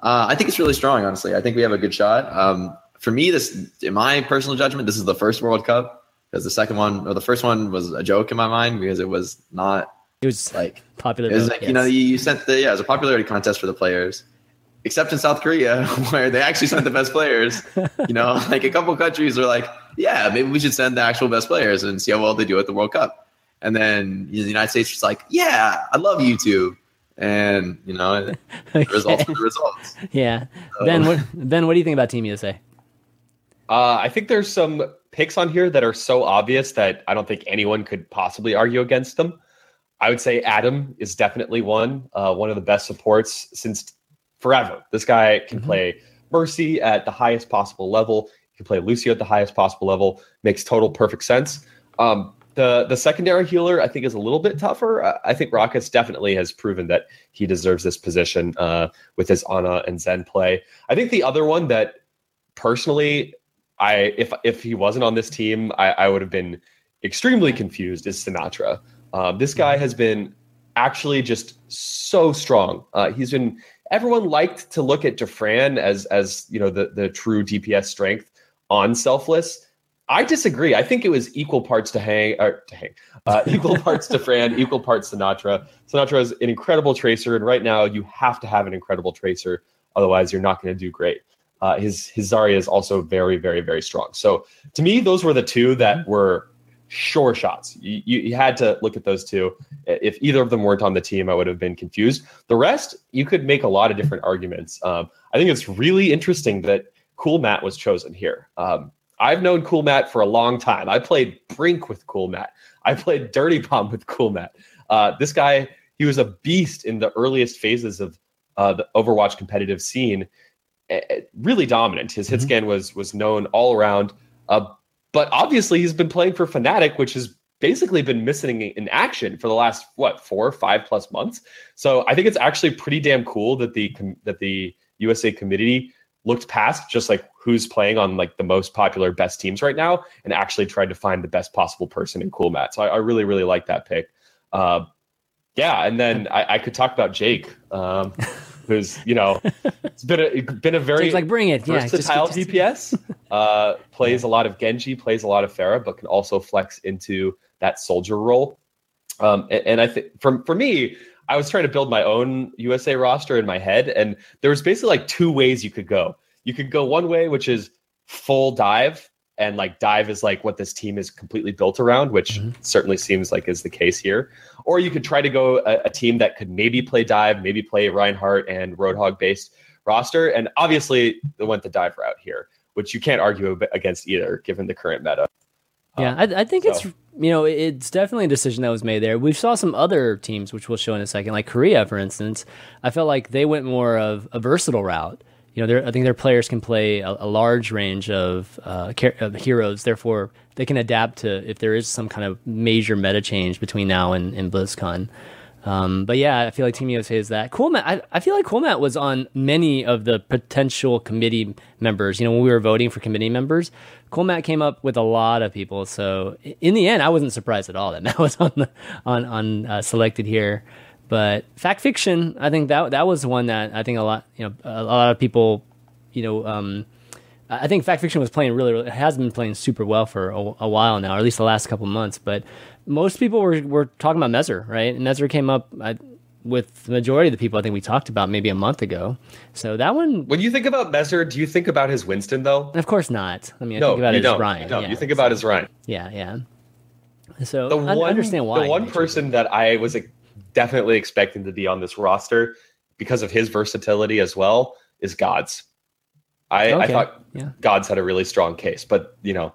Uh, I think it's really strong, honestly. I think we have a good shot. Um, for me, this, in my personal judgment, this is the first World Cup because the second one or the first one was a joke in my mind because it was not It was like popular. it was like you know you, you sent the yeah it was a popularity contest for the players, except in South Korea *laughs* where they actually sent the best players. *laughs* You know, like a couple countries were like, yeah, maybe we should send the actual best players and see how well they do at the World Cup. And then you know, the United States was like, yeah, I love YouTube. And you know, *laughs* the results are the results. yeah. So- Ben, what, Ben, what do you think about Team USA? Uh, I think there's some picks on here that are so obvious that I don't think anyone could possibly argue against them. I would say Adam is definitely one, uh, one of the best supports since forever. This guy can Mhm. play Mercy at the highest possible level. Can play Lucio at the highest possible level. Makes total perfect sense. Um, the the secondary healer I think is a little bit tougher. I, I think Rawkus definitely has proven that he deserves this position uh, with his Ana and Zen play. I think the other one that personally I if if he wasn't on this team, I, I would have been extremely confused. Is Sinatraa? Um, this guy has been actually just so strong. Uh, he's been everyone liked to look at Dafran as as you know the the true DPS strength on Selfless. I disagree. I think it was equal parts to hang or to hang, uh, *laughs* equal parts Dafran, equal parts Sinatraa. Sinatraa is an incredible tracer, and right now you have to have an incredible tracer, otherwise you're not going to do great. Uh, his his Zarya is also very, very, very strong. So to me, those were the two that were sure shots. You, you, you had to look at those two. If either of them weren't on the team, I would have been confused. The rest, you could make a lot of different arguments. Um, I think it's really interesting that Cool Matt was chosen here. Um, I've known Cool Matt for a long time. I played Brink with Cool Matt. I played Dirty Bomb with Cool Matt. Uh, this guy, he was a beast in the earliest phases of uh, the Overwatch competitive scene. Eh, Really dominant. His hit Mhm. scan was was known all around. Uh, but obviously, he's been playing for Fnatic, which has basically been missing in action for the last what four, or five plus months. So I think it's actually pretty damn cool that the that the USA committee looked past just like who's playing on like the most popular best teams right now and actually tried to find the best possible person in Cool Matt. So I, I really really like that pick. Uh, yeah, and then I, I could talk about Jake, um, who's you know it's been a been a very Jake's like, bring it. Yeah. just- versatile DPS. Uh, plays a lot of Genji, plays a lot of Pharah, but can also flex into that soldier role. Um, and, and I think from for me, I was trying to build my own USA roster in my head, and there was basically like two ways you could go. You could go one way, which is full dive, and like dive is like what this team is completely built around, which Mhm. certainly seems like is the case here. Or you could try to go a, a team that could maybe play dive, maybe play Reinhardt and Roadhog based roster, and obviously they went the dive route here, which you can't argue against either, given the current meta. Yeah, Um, I, I think it's so- you know it's definitely a decision that was made there. We saw some other teams, which we'll show in a second, like Korea, for instance. I felt like they went more of a versatile route. You know, I think their players can play a, a large range of, uh, char- of heroes. Therefore, they can adapt to if there is some kind of major meta change between now and, and BlizzCon. Um, but yeah, I feel like Team USA is that. Cool Matt, I, I feel like Cool Matt was on many of the potential committee members. You know, when we were voting for committee members, Cool Matt came up with a lot of people. So in the end, I wasn't surprised at all that *laughs* Matt was on the, on on uh, selected here. But fact fiction, I think that that was one that I think a lot you know a, lot of people, you know. Um, I think Fact Fiction was playing really, really, it has been playing super well for a, a while now, or at least the last couple months. But most people were, were talking about Mezzer, right? And Mezzer came up I, with the majority of the people I think we talked about maybe a month ago. So that one, When you think about Messer, do you think about his Winston though? of course not. I mean, I no, think about his don't. Ryan. No, yeah. you think about his Ryan. Yeah, yeah. So The I one, understand why. the one actually. person that I was definitely expecting to be on this roster because of his versatility as well is Gods. I, I thought yeah. Gods had a really strong case, but you know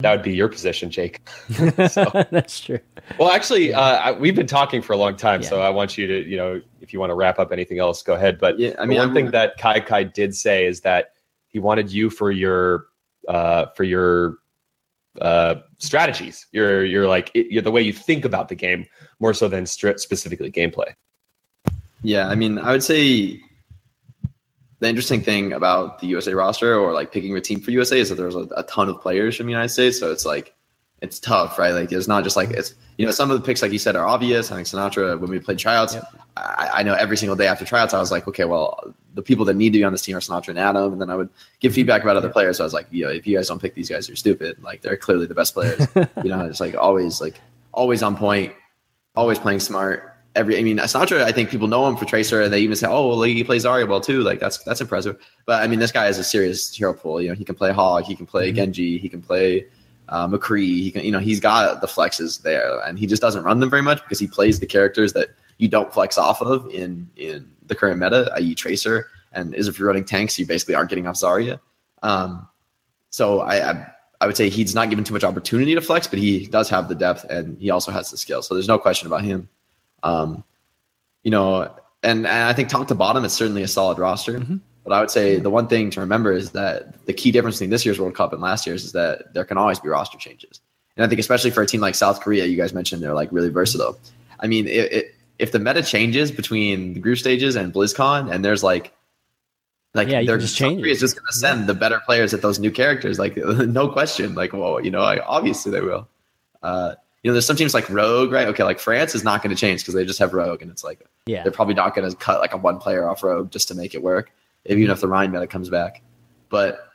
that would be your position, Jake. *laughs* *laughs* So- That's true. Well, actually, uh, I, we've been talking for a long time, Yeah. so I want you to, you know, if you want to wrap up anything else, go ahead. But Yeah, I I mean, mean, one I thing would- that Kai Kai did say is that he wanted you for your uh, for your uh, strategies. You're you're like it, you're the way you think about the game more so than stri- specifically gameplay. Yeah, I mean, I would say the interesting thing about the USA roster or like picking a team for USA is that there's a, a ton of players from the United States, so it's like it's tough, right? Like it's not just like it's you know some of the picks like you said are obvious. I think Sinatraa, when we played tryouts, yep. I, I, know every single day after tryouts I was like, okay, well the people that need to be on this team are Sinatraa and Adam, and then I would give feedback about other players. So I was like, you know, if you guys don't pick these guys, you're stupid. Like they're clearly the best players. *laughs* you know, it's like always like always on point, always playing smart. Every, I mean, Sinatraa, I think people know him for Tracer, and they even say, "Oh, well, he plays Zarya well too." Like that's that's impressive. But I mean, this guy is a serious hero pool. You know, he can play Hog, he can play mm-hmm. Genji, he can play uh, McCree. He can, you know, he's got the flexes there, and he just doesn't run them very much because he plays the characters that you don't flex off of in in the current meta, i.e., Tracer. And is if you're running tanks, you basically aren't getting off Zarya. Um, so I, I, I would say he's not given too much opportunity to flex, but he does have the depth and he also has the skill. So there's no question about him. Um, you know, and, and I think top to bottom, it's certainly a solid roster. Mm-hmm. But I would say the one thing to remember is that the key difference between this year's World Cup and last year's is that there can always be roster changes. And I think especially for a team like South Korea, you guys mentioned they're like really versatile. I mean, it, it, if the meta changes between the group stages and BlizzCon, and there's like like yeah, they're just change. Is just going to send the better players at those new characters. Like *laughs* no question. Like well, you know, like, obviously they will. Uh, you know, there's some teams like Rogue, right? Okay, like France is not going to change because they just have Rogue, and it's like yeah, they're probably not going to cut like a one player off Rogue just to make it work even if the Rein meta comes back. But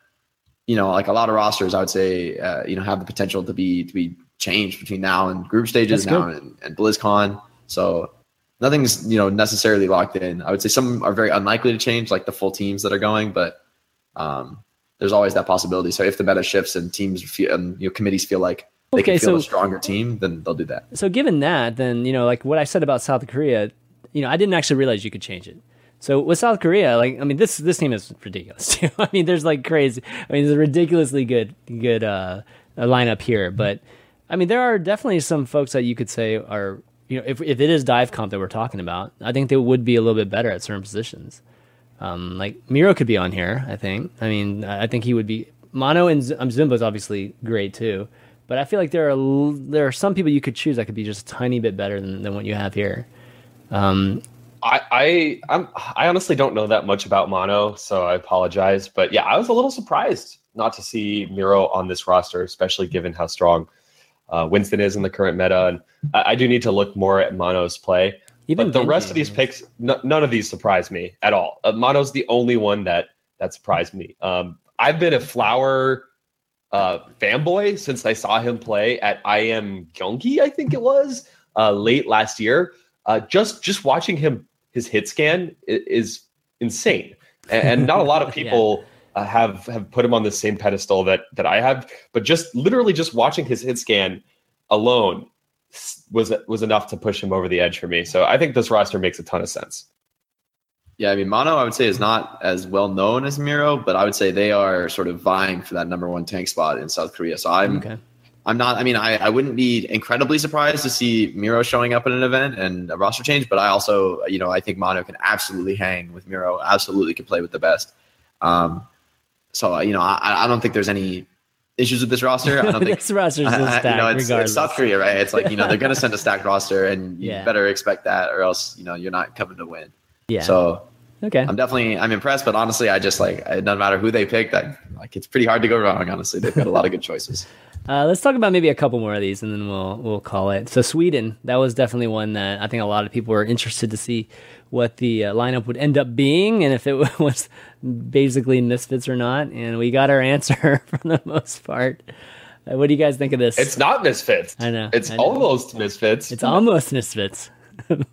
you know, like a lot of rosters, I would say, uh, you know, have the potential to be to be changed between now and group stages, now and, and BlizzCon. So nothing's you know necessarily locked in. I would say some are very unlikely to change, like the full teams that are going, but um, there's always that possibility. So if the meta shifts and teams feel and you know committees feel like they okay, can feel so, a stronger team, then they'll do that. So given that, then you know, like what I said about South Korea, you know, I didn't actually realize you could change it. So with South Korea, like I mean, this this team is ridiculous *laughs* too. I mean, there's like crazy. I mean, there's a ridiculously good good uh, lineup here, but I mean, there are definitely some folks that you could say are you know if if it is dive comp that we're talking about, I think they would be a little bit better at certain positions. Um, like Miro could be on here. I think. I mean, I think he would be. Mano and Z- um, is obviously great too, but I feel like there are there are some people you could choose that could be just a tiny bit better than, than what you have here. Um, I I I'm, I honestly don't know that much about Mano, so I apologize. But yeah, I was a little surprised not to see Miro on this roster, especially given how strong uh, Winston is in the current meta. And I, I, do need to look more at Mano's play. Even but the rest of these picks, n- none of these surprise me at all. Uh, Mano's the only one that that surprised me. Um, I've been a Flow3r uh, fanboy since I saw him play at IEM Gyeonggi, I think it was uh, late last year. Uh, just just watching him his hit scan is insane, and not a lot of *laughs* people. yeah. Uh, have have put him on the same pedestal that that I have, but just literally just watching his hit scan alone was was enough to push him over the edge for me. So I think this roster makes a ton of sense. Yeah, I mean Mano, I would say is not as well known as Miro, but I would say they are sort of vying for that number one tank spot in South Korea. So I'm okay. I'm not. I mean, I, I wouldn't be incredibly surprised to see Miro showing up at an event and a roster change. But I also, you know, I think Mano can absolutely hang with Miro. Absolutely can play with the best. Um, so you know, I, I don't think there's any issues with this roster. I don't *laughs* think this roster is *laughs* stacked. you know, it's, it's, South Korea, right? It's like you know they're going to send a stacked roster, and you *laughs* yeah. better expect that, or else you know you're not coming to win. Yeah. So okay, I'm definitely I'm impressed, but honestly, I just like it doesn't matter who they pick. That like it's pretty hard to go wrong. Honestly, they've got a lot of good choices. *laughs* Uh, let's talk about maybe a couple more of these, and then we'll we'll call it. So Sweden, that was definitely one that I think a lot of people were interested to see what the uh, lineup would end up being, and if it *laughs* was basically misfits or not. And we got our answer *laughs* for the most part. Uh, what do you guys think of this? It's not misfits. I know. It's I know. almost misfits. It's almost misfits,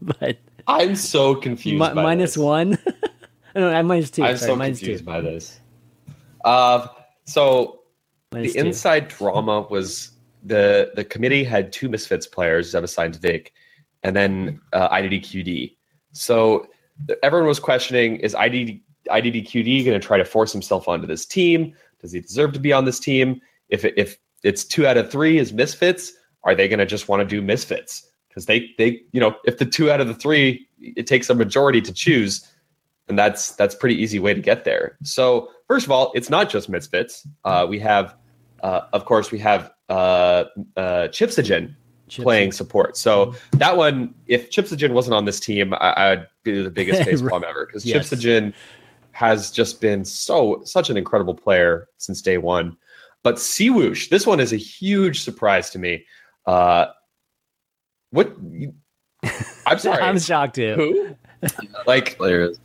but I'm so confused. minus one. *laughs* no, I'm minus two. I'm Sorry, so confused two. by this. Uh, so Minus the two. inside drama was the the committee had two misfits players assigned Vic, and then uh, IDDQD. So everyone was questioning: Is IDD, IDDQD going to try to force himself onto this team? Does he deserve to be on this team? If it, if it's two out of three is misfits, are they going to just want to do misfits? Because they they you know if the two out of the three it takes a majority to choose, and that's that's pretty easy way to get there. So first of all, it's not just Misfits. Uh, we have, uh, of course, we have uh, uh, Chipshajen Chips- playing support. So that one, if Chipshajen wasn't on this team, I, I'd be the biggest *laughs* facepalm ever because Yes. Chipshajen has just been so such an incredible player since day one. But Swoosh, this one is a huge surprise to me. Uh, what? I'm *laughs* sorry. I'm shocked too. Who? *laughs* Like Players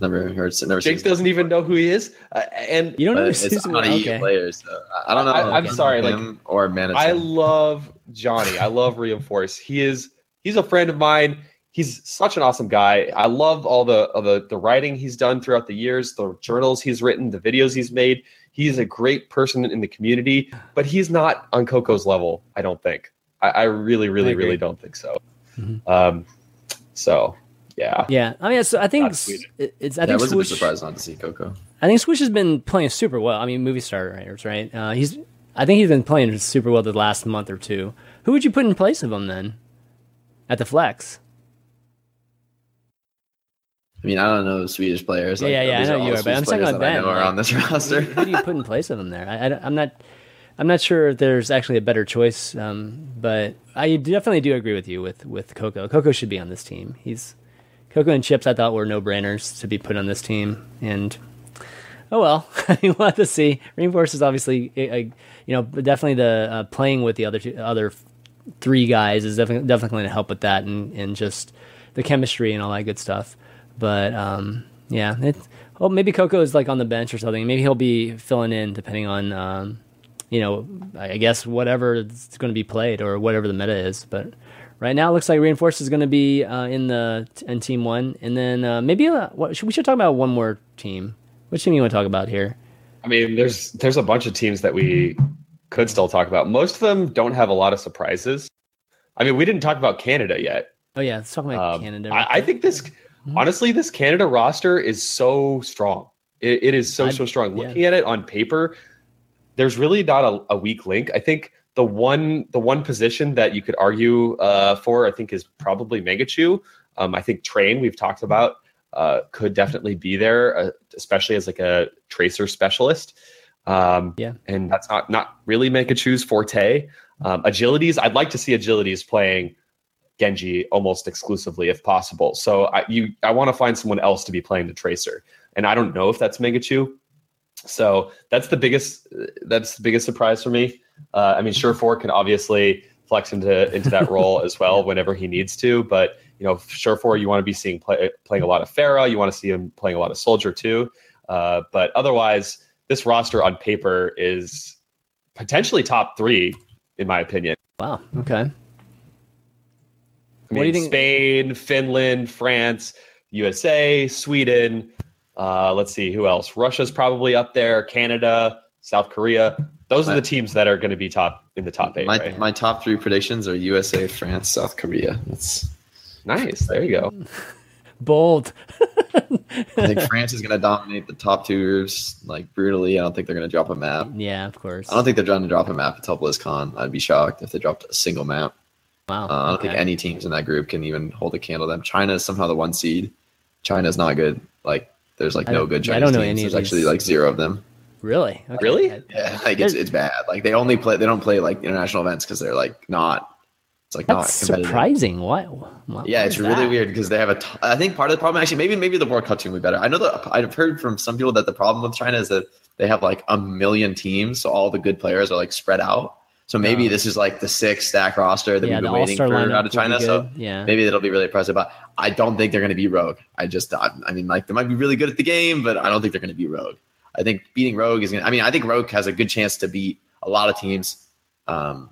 never heard, never seen. Jake doesn't even know who he is, uh, and You don't know But who it's Susan not a okay. EU player, so I don't know. I- I'm if sorry, like, or Manitoba. I love Johnny. I love Reinforce. He is he's a friend of mine. He's such an awesome guy. I love all the all the the writing he's done throughout the years, the journals he's written, the videos he's made. He's a great person in the community, but he's not on Coco's level. I don't think. I, I really, really, I really don't think so. Mhm. Um, so yeah, Yeah, I mean, so I think Not it- it's. I yeah, I think was a bit Swoosh, surprised not to see Coco. I think Swoosh has been playing super well. I mean, movie star writers, right? Uh, he's. I think he's been playing super well the last month or two. Who would you put in place of him then? At the flex. I mean, I don't know Swedish players. Yeah, yeah, yeah, I know you are, but I'm Swedish talking about Ben, know like- on this *laughs* roster. who do you put in place of him there? I, am not. I'm not sure if there's actually a better choice, um, but I definitely do agree with you with with Coco. Coco should be on this team. He's Coco and Chips. I thought were no brainers to be put on this team, and oh well, *laughs* we'll have to see. Reinforce is obviously, a, a- you know, definitely the uh, playing with the other two, other three guys is definitely definitely going to help with that and and just the chemistry and all that good stuff. But um, yeah, it, well, maybe Coco is like on the bench or something. Maybe he'll be filling in depending on um, you know, I guess whatever it's going to be played or whatever the meta is. But right now, it looks like Reinforced is going to be uh, in the in Team One, and then uh, maybe uh, what, should, we should talk about one more team. Which team you want to talk about here? I mean, there's there's a bunch of teams that we could still talk about. Most of them don't have a lot of surprises. I mean, we didn't talk about Canada yet. Oh yeah, let's talk about Um, Canada. I, I think this, honestly, this Canada roster is so strong. It, it is so so strong. yeah. Looking at it on paper, there's really not a, a weak link. I think the one the one position that you could argue uh, for, I think, is probably Mangachu. Um, I think Train we've talked about uh, could definitely be there, uh, especially as like a tracer specialist. Um, Yeah. and that's not not really Mangachu's forte. Um, agilities, I'd like to see agilities playing Genji almost exclusively if possible. So I you I want to find someone else to be playing the tracer, and I don't know if that's Mangachu. So that's the biggest that's the biggest surprise for me. Uh, I mean, Surefour can obviously flex into into that *laughs* role as well whenever he needs to, but you know, Surefour you want to be seeing play, playing a lot of Pharah, you want to see him playing a lot of Soldier too. Uh, but otherwise, this roster on paper is potentially top three in my opinion. wow. Okay. I What do you think- Spain, Finland, France, USA, Sweden. Uh, let's see who else. Russia's probably up there. Canada, South Korea. Those are the teams that are going to be top in the top eight. My right? my top three predictions are USA, France, South Korea. That's nice. There you go. *laughs* Bold. *laughs* I think France is going to dominate the top two groups like brutally. I don't think they're going to drop a map. yeah, of course. I don't think they're going to drop a map until BlizzCon. I'd be shocked if they dropped a single map. wow. Uh, I don't okay. think any teams in that group can even hold a candle to them. China is somehow the one seed. China is not good. Like there's like no good I don't know teams. any of There's actually these. like zero of them. Really? Okay. Really? Yeah, like it's it's bad. Like they only play. They don't play like international events because they're like not. It's like That's not surprising. Why? why Yeah, it's really that? weird because they have a. T- I think part of the problem, actually, maybe maybe the World Cup team will be better. I know that I've heard from some people that the problem with China is that they have like a million teams, so all the good players are like spread out. So maybe Oh. this is like the six stack roster that Yeah, we've been waiting for out of would China. So yeah. maybe it'll be really impressive. But I don't think they're going to be Rogue. I just, I, I mean, like they might be really good at the game, but I don't think they're going to be Rogue. I think beating Rogue is going to. I mean, I think Rogue has a good chance to beat a lot of teams, um,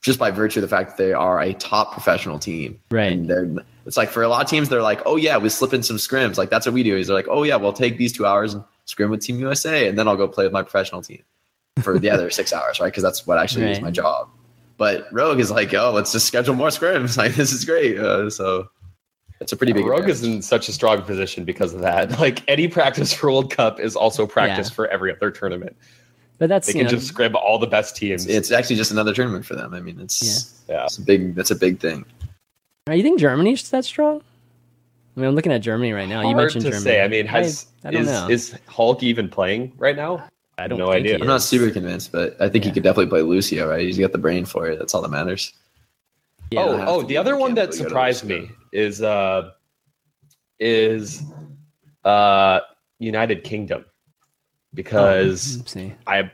just by virtue of the fact that they are a top professional team. Right. And they're, it's like for a lot of teams, they're like, oh yeah, we slip in some scrims. Like that's what we do. Is they're like, oh yeah, we'll take these two hours and scrim with Team USA, and then I'll go play with my professional team for the other *laughs* six hours, right? Because that's what actually is my job. But Rogue is like, oh, let's just schedule more scrims. *laughs* Like this is great. Uh, so it's a pretty big. Rogue is in such a strong position because of that. *laughs* Like any practice for World Cup is also practice Yeah. for every other tournament. But that's They can know, just scrim all the best teams. It's actually just another tournament for them. I mean, it's Yeah. it's a big. That's a big thing. Are you think Germany's that strong? I mean, I'm looking at Germany right now. you Hard mentioned to Germany. say. I mean, has I, I don't is know. is Hulk even playing right now? I don't no think idea. he I'm not super convinced, but I think he could definitely play Lucio, right? He's got the brain for it. That's all that matters. Yeah. oh, oh, the other one that mechanically surprised me is uh is uh United Kingdom because Let's. I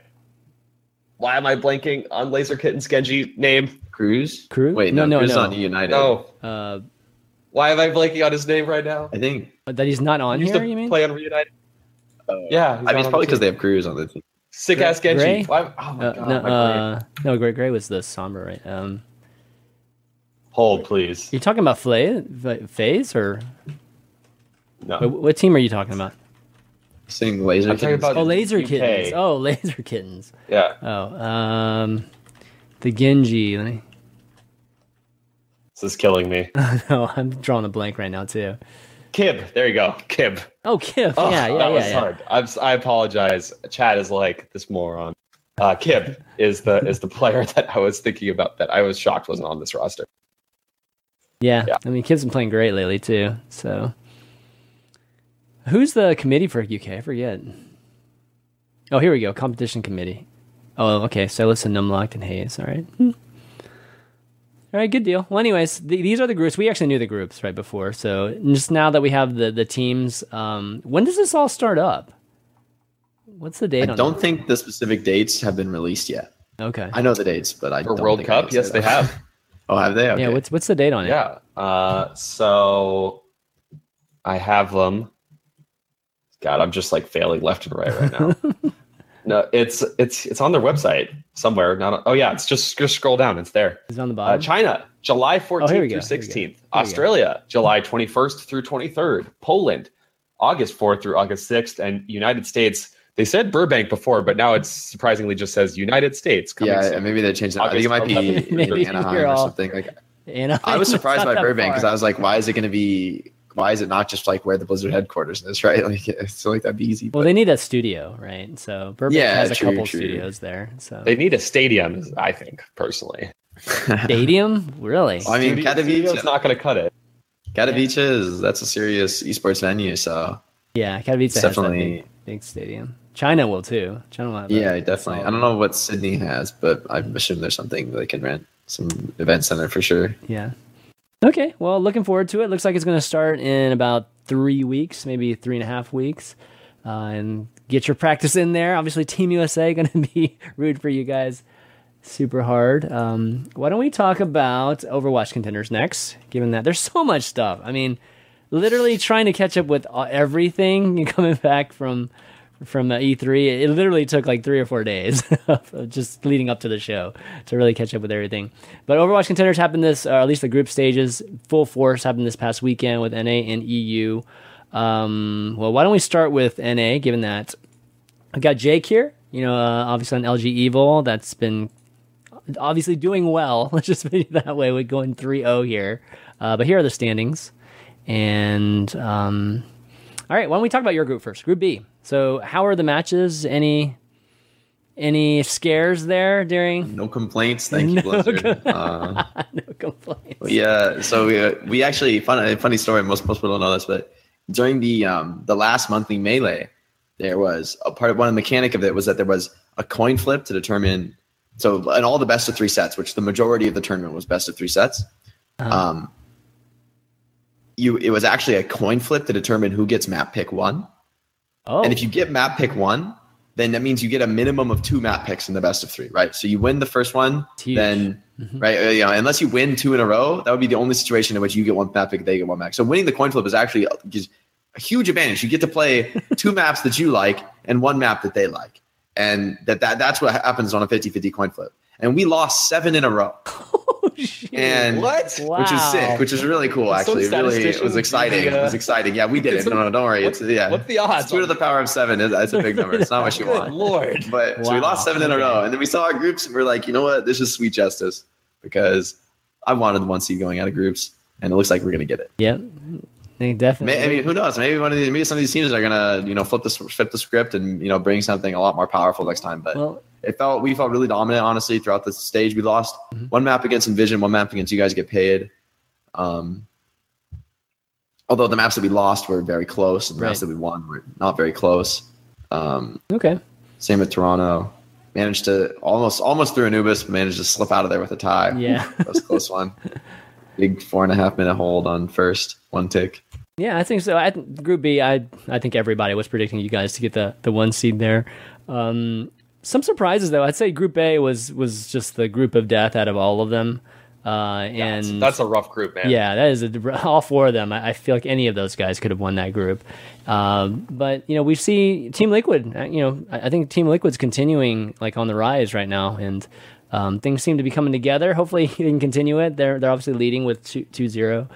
why am I blanking on Laser Kitten's Genji name? Kruise? Kruise? Wait, No, no, no, Kruise is no. on United. No, Uh, why am I blanking on his name right now? I think. that he's not on He used here. to You mean? play on Reunited. Uh, Yeah, I mean, it's probably because team. they have Kruise on the team. Sick ass Genji. Why, oh my Uh, god, no, my uh, no, Gray Gray was the Sombra, right? Um, Hold, please. you talking about Flay, Phase, or No. what, what team are you talking about? Sing laser. I'm Kittens. about- Oh, Laser UK. Kittens. Oh, *laughs* Laser Kittens. Yeah. Oh, um, the Genji. Let me. This is killing me. *laughs* no, I'm drawing a blank right now too. Kib. There you go. Kib. Oh, Kib. Oh, yeah, yeah, that yeah. was yeah. hard. I'm, s- I apologize. Chad is like this moron. Uh, Kib is the is the player *laughs* that I was thinking about that I was shocked wasn't on this roster. Yeah. Yeah. I mean, Kip's been playing great lately too. So, who's the committee for UK? I forget. Oh, here we go. Competition committee. Oh, okay. So listen, Numlocked and Hayes. All right. Hmm. All right, good deal. Well, anyways, th- these are the groups. We actually knew the groups right before. So just now that we have the the teams, um, when does this all start up? What's the date I on don't think the specific dates have been released yet. Okay. I know the dates, but I For don't World think I Cup, can yes, they have. *laughs* Oh, have they? Okay. Yeah. What's what's the date on it? Yeah. Uh, so I have them. God, I'm just like failing left and right right now. *laughs* no, it's it's it's on their website somewhere. Not on, oh yeah, it's just just scroll down. It's there. it on the Uh, bottom? China, July 14th Oh, through go, here we go. 16th. Here we go. Australia, July 21st through 23rd. Poland, August 4th through August 6th. And United States, they said Burbank before, but now it's surprisingly just says United States. coming Yeah, soon. maybe they changed it. I think it might be Maybe Anaheim or *laughs* something. Like, You know, I was surprised by Burbank because. I was like, why is it going to be? Why is it not just like where the Blizzard headquarters is? *laughs* Right? Like, it's like that'd be easy. Well, but- they need a studio, right? So Burbank Yeah, has a couple true. studios there. So They need a stadium, I think, personally. *laughs* stadium, really? I mean, Studio- studio's Katowice, not going to cut it. Katowice is that's a serious esports venue. So yeah, Katowice it's has that definitely big, big stadium. China will too. China will have. yeah, definitely. I don't know what Sydney has, but I assume there's something they can rent some event center for sure. Yeah. Okay. Well, looking forward to it. Looks like it's going to start in about three weeks, maybe three and a half weeks, uh, and get your practice in there. Obviously, Team USA *laughs* going to be rude for you guys super hard. Um, why don't we talk about Overwatch contenders next? Given that there's so much stuff. I mean, literally trying to catch up with everything *laughs* coming back from from uh, E3. It literally took like three or four days *laughs* just leading up to the show to really catch up with everything. But Overwatch contenders happened this, or at least the group stages, full force happened this past weekend with NA and EU. Um, well, why don't we start with NA, given that I've got Jake here. You know, uh, obviously on LG Evil, that's been obviously doing well. *laughs* Let's just put it that way. We're going 3-0 here. Uh, but here are the standings. And um, all right, why don't we talk about your group first? Group B. So, how are the matches? Any any scares there during? No complaints. Thank you, *laughs* No Blizzard. Uh, *laughs* no complaints. yeah, so we, uh, we actually fun funny story. Most most people don't know this, but during the um the last monthly melee, there was a part of one mechanic of it was that there was a coin flip to determine. So in all the best of three sets, which the majority of the tournament was best of three sets, Uh-huh. um, you it was actually a coin flip to determine who gets map pick one. Oh, And if you get map pick one, then that means you get a minimum of two map picks in the best of three, right? So you win the first one, then right, uh, you know, unless you win two in a row, that would be the only situation in which you get one map pick, they get one map. So winning the coin flip is actually a, a huge advantage. You get to play *laughs* two maps that you like and one map that they like, and that, that that's what happens on a 50-50 coin flip. And we lost seven in a row, oh, *laughs* shit. and What? Wow. which is sick, which is really cool. Actually, it really, it was exciting. giving, uh, It was exciting. Yeah, we did it. No, no, don't worry. It's yeah. What's the odds? Two to the power of seven. is That's a big number. It's not what you *laughs* Good want. lord. But so we lost seven in a row, and then we saw our groups, and we're like, you know what? This is sweet justice because I wanted one seed going out of groups, and it looks like we're gonna get it. Yep. They definitely. May, I mean, who knows? Maybe one of these, maybe some of these teams are gonna, you know, flip the flip the script and you know bring something a lot more powerful next time. But well, it felt we felt really dominant, honestly, throughout the stage. We lost Mhm. one map against Envision, one map against you guys get paid. Um, although the maps that we lost were very close, and the maps that we won were not very close. Um, Okay. same with Toronto. Managed to almost almost through Anubis, managed to slip out of there with a tie. Yeah. *laughs* that was a close one. Big four and a half minute hold on first, one tick. Yeah, I think so. I, Group B, I I think everybody was predicting you guys to get the, the one seed there. Um, some surprises though. I'd say Group A was was just the group of death out of all of them. Uh, and That's, a rough group, man. yeah, that is a, all four of them. I, I feel like any of those guys could have won that group. Um, but you know, we see Team Liquid. uh, You know, I, I think Team Liquid's continuing like on the rise right now, and um, things seem to be coming together. Hopefully, *laughs* he can continue it. They're they're obviously leading with 2-0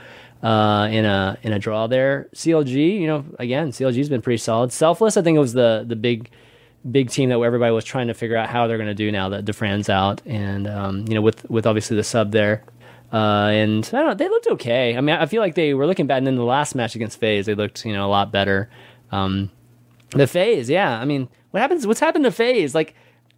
uh, in a in a draw there. CLG, you know, again, CLG's been pretty solid. Selfless, I think it was the the big big team that everybody was trying to figure out how they're going to do now that Dafran's out, and um, you know, with with obviously the sub there. Uh, and I don't know, they looked okay. I mean, I feel like they were looking bad. And then the last match against FaZe, they looked, you know, a lot better. Um, the FaZe, yeah. I mean, what happens? What's happened to FaZe? Like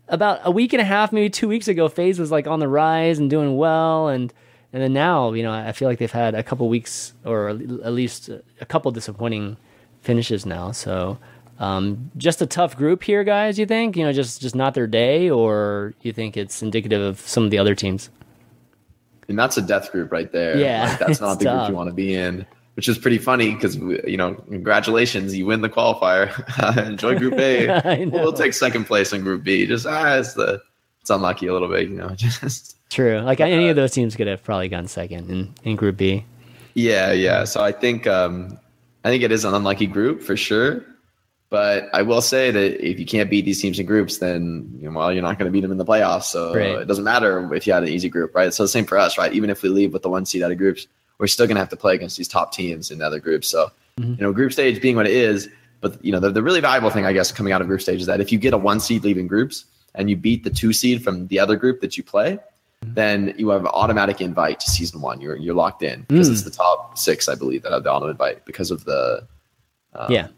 about a week and a half, maybe two weeks ago, FaZe was like on the rise and doing well, and and then now, you know, I feel like they've had a couple weeks or at least a couple disappointing finishes now. So, um, just a tough group here, guys. You think? You know, just just not their day, or you think it's indicative of some of the other teams? And that's a death group right there. Yeah, Like, that's *laughs* not the group you want to be in. Which is pretty funny because you know, congratulations, you win the qualifier. *laughs* Enjoy Group A. *laughs* Know. We'll take second place in Group B. Just ah, it's the it's unlucky a little bit, you know. Just True. Like any of those teams could have probably gone second in, in Group B. yeah, yeah. So I think um, I think it is an unlucky group for sure. But I will say that if you can't beat these teams in groups, then you know, well, you're not going to beat them in the playoffs. So Right. it doesn't matter if you had an easy group, right? So the same for us, right? Even if we leave with the one seed out of groups, we're still going to have to play against these top teams in other groups. So mm-hmm. you know, group stage being what it is, but you know, the, the really valuable thing, I guess, coming out of group stage is that if you get a one seed leaving groups and you beat the two seed from the other group that you play, mm-hmm. then you have an automatic invite to season one. You're you're locked in because mm. it's the top six, I believe, that have the auto invite because of the uh, yeah.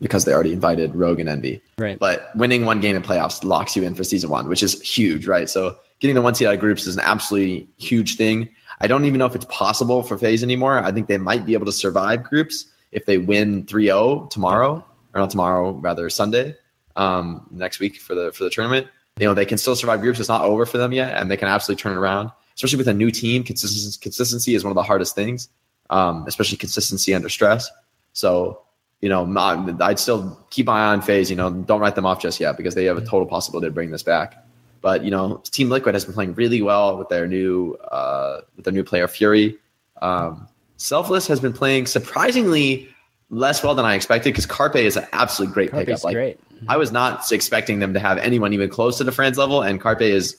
Because they already invited Rogue and Envy. Right. But winning one game in playoffs locks you in for season one, which is huge, right? So getting the one seed out of groups is an absolutely huge thing. I don't even know if it's possible for FaZe anymore. I think they might be able to survive groups if they win 3-0 tomorrow, or not tomorrow, rather Sunday, um, next week for the for the tournament. You know, they can still survive groups. It's not over for them yet, and they can absolutely turn it around. Especially with a new team, consistency consistency is one of the hardest things, um, especially consistency under stress. So you know, I'd still keep my eye on FaZe. You know, don't write them off just yet because they have a total possibility of bringing this back. But you know, Team Liquid has been playing really well with their new uh, with their new player Fury. Um, Selfless has been playing surprisingly less well than I expected because Carpe is an absolutely great Carpe's pickup. Like great. I was not expecting them to have anyone even close to Dafran's level, and Carpe is.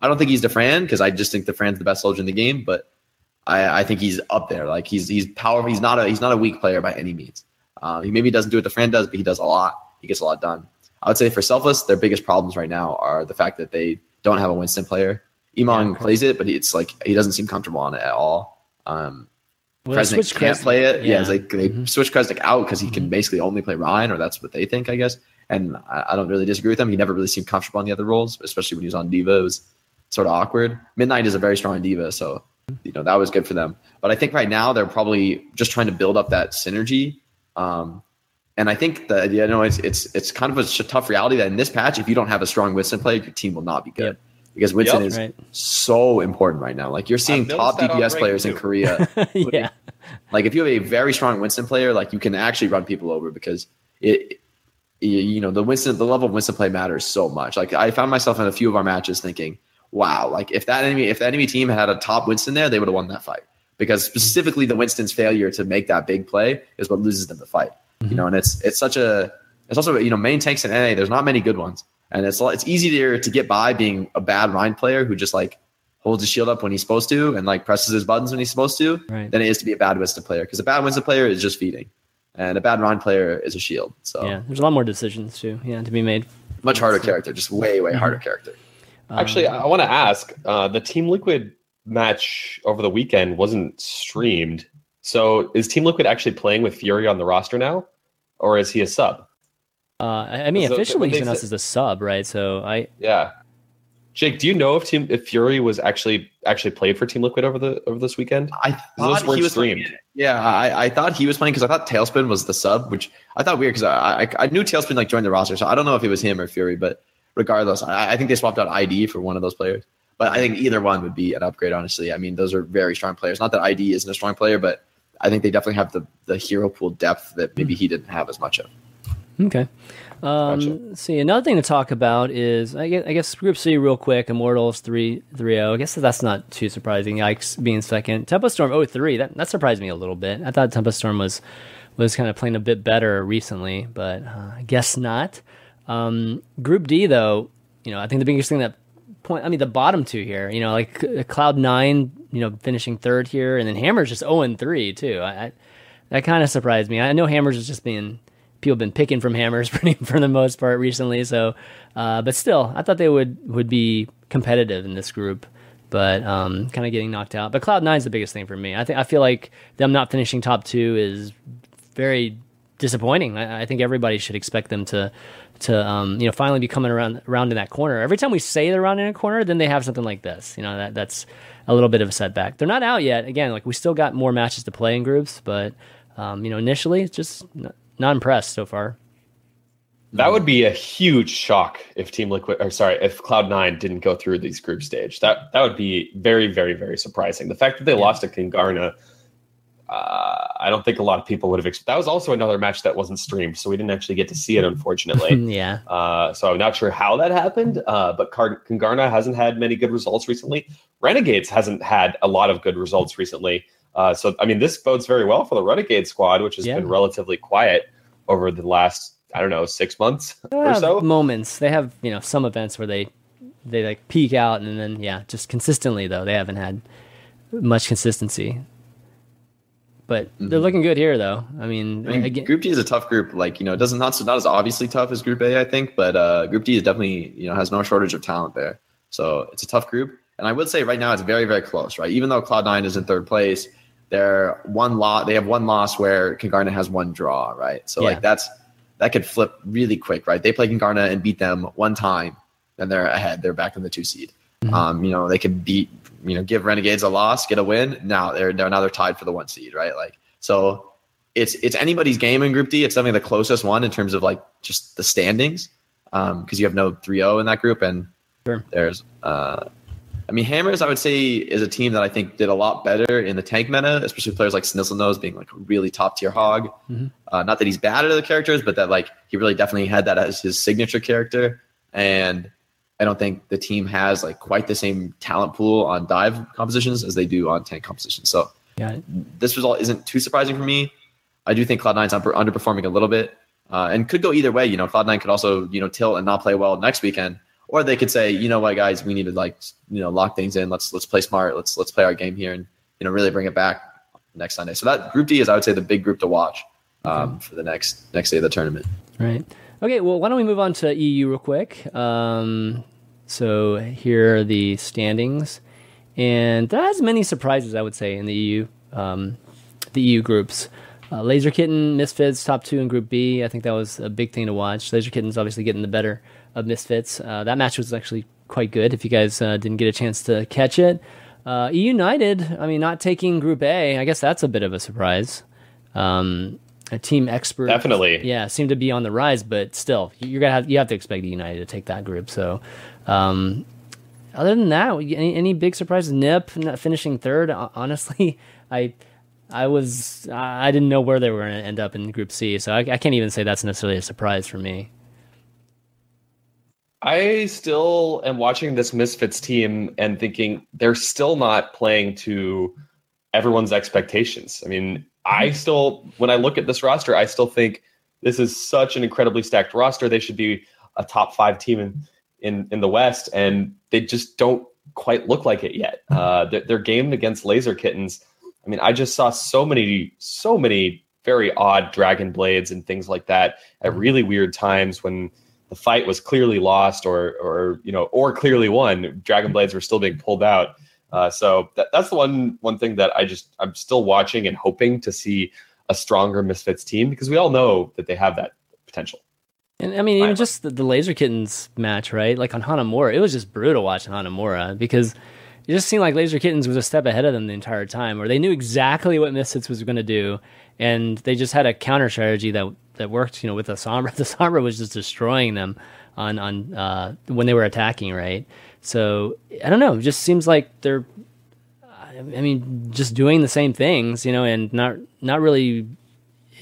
I don't think he's Dafran because I just think Dafran's the best soldier in the game, but I, I think he's up there. Like he's he's powerful. He's not a he's not a weak player by any means. Uh, he maybe doesn't do what Dafran does, but he does a lot. He gets a lot done. I would say for Selfless, their biggest problems right now are the fact that they don't have a Winston player. Iman Yeah. plays it, but it's like he doesn't seem comfortable on it at all. Um, Well, Kresnik can't Kresnik. play it. Yeah, Yeah. it's like they Mhm. switch Kresnik out because he can basically only play Rein, or that's what they think, I guess. And I, I don't really disagree with him. He never really seemed comfortable on the other roles, especially when he was on D.Va. It was sort of awkward. Midnight is a very strong D.Va, so you know that was good for them. But I think right now they're probably just trying to build up that synergy. Um, and I think that you know it's it's it's kind of a sh- tough reality that in this patch, if you don't have a strong Winston player, your team will not be good Yep. because Winston Yep. is Right. so important right now. Like you're seeing top DPS rank, players in. Korea *laughs* yeah. like if you have a very strong Winston player, like you can actually run people over because it, you, you know, the Winston, the level of Winston play matters so much. Like I found myself in a few of our matches thinking, wow, like if that enemy, if the enemy team had a top Winston there, they would have won that fight because specifically the Winston's failure to make that big play is what loses them the fight. You know, and it's it's such a it's also you know main tanks in NA. There's not many good ones, and it's it's easier to get by being a bad Rein player who just like holds his shield up when he's supposed to and like presses his buttons when he's supposed to Right. than it is to be a bad Winston player because a bad Winston player is just feeding, and a bad Rein player is a shield. So Yeah. There's a lot more decisions too. Yeah, to be made. much harder character, just way way Mm-hmm. harder character. Actually, Um, I want to ask uh, the Team Liquid match over the weekend wasn't streamed. So is Team Liquid actually playing with Fury on the roster now? Or is he a sub? uh, I I mean, So, officially he's announced said- as a sub, right? So I Yeah. Jake, do you know if Team if Fury was actually actually played for Team Liquid over the over this weekend? I thought he was streamed. Playing, yeah, I, I thought he was playing because I thought Tailspin was the sub, which I thought weird because I, I, I knew Tailspin like joined the roster, so I don't know if it was him or Fury, but regardless, I, I think they swapped out ID for one of those players. But I think either one would be an upgrade. Honestly, I mean those are very strong players. Not that ID isn't a strong player, but I think they definitely have the the hero pool depth that maybe he didn't have as much of. Okay. Um, gotcha. See, another thing to talk about is I guess, I guess Group C real quick. Immortals 3 0. I guess that's not too surprising. Yikes being second. Tempest Storm 03. That that surprised me a little bit. I thought Tempest Storm was was kind of playing a bit better recently, but uh, I guess not. Um, group D though, you know, I think the biggest thing that point. I mean, the bottom two here. You know, like Cloud Nine. You know, finishing third here, and then Hammers just 0 and 3 too. I, I that kind of surprised me. I know Hammers is just being people have been picking from hammers *laughs* pretty for the most part recently. So, uh, but still, I thought they would would be competitive in this group, but um, kind of getting knocked out. But Cloud Nine is the biggest thing for me. I think I feel like them not finishing top two is very disappointing. I, I think everybody should expect them to to um, you know finally be coming around around in that corner. Every time we say they're around in a corner, then they have something like this. You know that that's a little bit of a setback. They're not out yet. Again, like we still got more matches to play in groups, but um, you know initially it's just not impressed so far. That would be a huge shock if Team Liquid, or sorry, if Cloud Nine didn't go through these group stage. That that would be very, very, very surprising. The fact that they yeah. lost to Kungarna, uh, I don't think a lot of people would have. Ex- that was also another match that wasn't streamed, so we didn't actually get to see it, unfortunately. *laughs* yeah. Uh, so I'm not sure how that happened, uh, but Car- Kungarna hasn't had many good results recently. Renegades hasn't had a lot of good results recently. Uh, so, I mean, this bodes very well for the Renegade squad, which has yeah. been relatively quiet over the last, I don't know, six months or so. Moments. They have, you know, some events where they they like peak out, and then yeah, just consistently though they haven't had much consistency. But mm-hmm. they're looking good here, though. I mean, I mean again, Group D is a tough group. Like you know, it doesn't not not as obviously tough as Group A, I think, but uh, Group D is definitely you know has no shortage of talent there. So it's a tough group. And I would say right now it's very very close, right? Even though Cloud Nine is in third place, they're one lot. They have one loss where Kungarna has one draw, right? So yeah. like that's that could flip really quick, right? They play Kungarna and beat them one time, then they're ahead. They're back in the two seed. Mm-hmm. Um, you know, they could beat, you know, give Renegades a loss, get a win. Now they're, they're now they're tied for the one seed, right? Like so, it's it's anybody's game in Group D. It's definitely the closest one in terms of like just the standings, because um, you have no 3-0 in that group, and sure. there's uh, I mean, Hammers, I would say, is a team that I think did a lot better in the tank meta, especially players like Snizzlenose being like a really top tier hog. Mm-hmm. Uh, not that he's bad at other characters, but that like he really definitely had that as his signature character. And I don't think the team has like quite the same talent pool on dive compositions as they do on tank compositions. So yeah. this result isn't too surprising for me. I do think Cloud9's underperforming a little bit uh, and could go either way. You know, Cloud9 could also, you know, tilt and not play well next weekend or they could say, you know what, guys, we need to like you know lock things in. Let's let's play smart. Let's let's play our game here and you know really bring it back next Sunday. So that Group D is, I would say, the big group to watch um, for the next next day of the tournament. Right. Okay. Well, why don't we move on to EU real quick? Um, so here are the standings, and that has many surprises, I would say, in the EU um, the EU groups. Uh, Laser Kitten, Misfits, top two in Group B. I think that was a big thing to watch. Laser Kitten's obviously getting the better of Misfits. Uh, that match was actually quite good. If you guys uh, didn't get a chance to catch it, uh, United. I mean, not taking Group A. I guess that's a bit of a surprise. Um, a team expert, definitely, yeah, seem to be on the rise, but still, you're gonna have you have to expect United to take that group. So, um, other than that, any, any big surprises? Nip not finishing third. Honestly, *laughs* I. I was I didn't know where they were going to end up in Group C, so I, I can't even say that's necessarily a surprise for me. I still am watching this Misfits team and thinking they're still not playing to everyone's expectations. I mean, I still, when I look at this roster, I still think this is such an incredibly stacked roster. They should be a top five team in in, in the West, and they just don't quite look like it yet. Uh, their, their game against Laser Kittens. I mean, I just saw so many, so many very odd dragon blades and things like that at really weird times when the fight was clearly lost or or you know or clearly won dragon blades were still being pulled out uh, so that, that's the one one thing that i just i'm still watching and hoping to see a stronger misfits team because we all know that they have that potential And I mean, even just the, the Laser Kittens match, right? Like on Hanamura, it was just brutal watching Hanamura because it just seemed like Laser Kittens was a step ahead of them the entire time, where they knew exactly what Misfits was going to do, and they just had a counter strategy that that worked. You know, with the Sombra, the *laughs* Sombra was just destroying them on on uh, when they were attacking, right? So I don't know. It just seems like they're, I mean, just doing the same things, you know, and not not really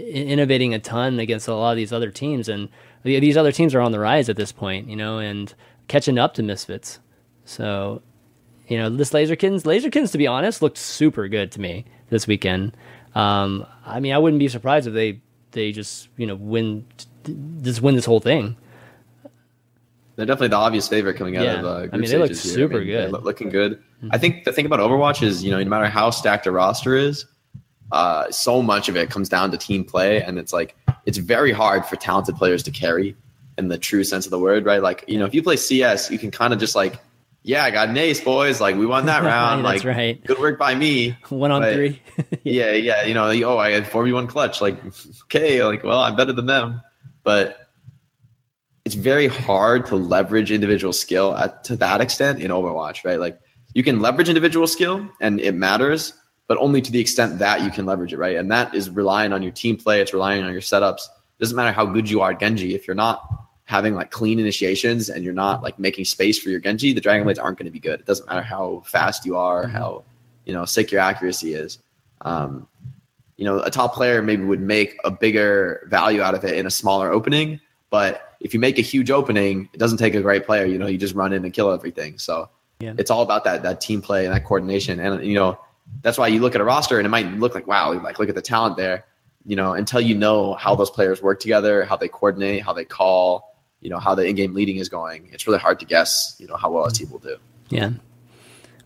innovating a ton against a lot of these other teams, and these other teams are on the rise at this point, you know, and catching up to Misfits. So, you know, this Laserkins, Laserkins, to be honest, looked super good to me this weekend. Um, I mean, I wouldn't be surprised if they they just you know win just win this whole thing. They're definitely the obvious favorite coming out Yeah. of. Uh, group I mean, they look here. super I mean, good. Looking good. I think the thing about Overwatch is, you know, no matter how stacked a roster is, uh, so much of it comes down to team play, and it's like it's very hard for talented players to carry in the true sense of the word, right? Like, you know, if you play CS, you can kind of just like, yeah, I got an ace, boys. Like, we won that *laughs* round. That's like, right. good work by me. One on But- three. *laughs* yeah, yeah. You know, oh, I had four v one clutch. Like, *laughs* okay, like, well, I'm better than them, but it's very hard to leverage individual skill at, to that extent in Overwatch, right? Like, you can leverage individual skill, and it matters, but only to the extent that you can leverage it, right? And that is relying on your team play. It's relying on your setups. doesn't matter how good you are at Genji if you're not having like clean initiations and you're not like making space for your Genji, the Dragon Blades aren't going to be good. It doesn't matter how fast you are, how you know sick your accuracy is. Um, you know, a top player maybe would make a bigger value out of it in a smaller opening, but if you make a huge opening, it doesn't take a great player. You know, you just run in and kill everything. So Yeah. it's all about that that team play and that coordination. And you know, that's why you look at a roster and it might look like wow, like look at the talent there. You know, until you know how those players work together, how they coordinate, how they call, you know, how the in-game leading is going. It's really hard to guess, you know, how well a team will do. Yeah.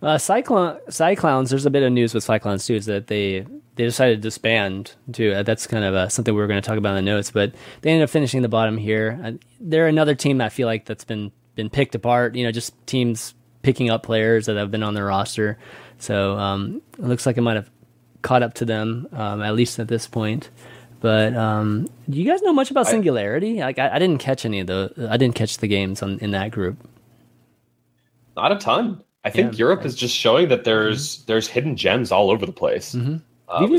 Uh, Cyclone, Cyclones, there's a bit of news with Cyclones too, is that they they decided to disband too. Uh, that's kind of uh, something we were going to talk about in the notes, but they ended up finishing the bottom here. Uh, they're another team that I feel like that's been been picked apart. You know, just teams picking up players that have been on their roster. So um, it looks like it might have caught up to them um, at least at this point. But um, do you guys know much about I- Singularity? Like, I, I didn't catch any of the I didn't catch the games on, in that group. Not a ton. I think Yeah. Europe is just showing that there's there's hidden gems all over the place. Mhm.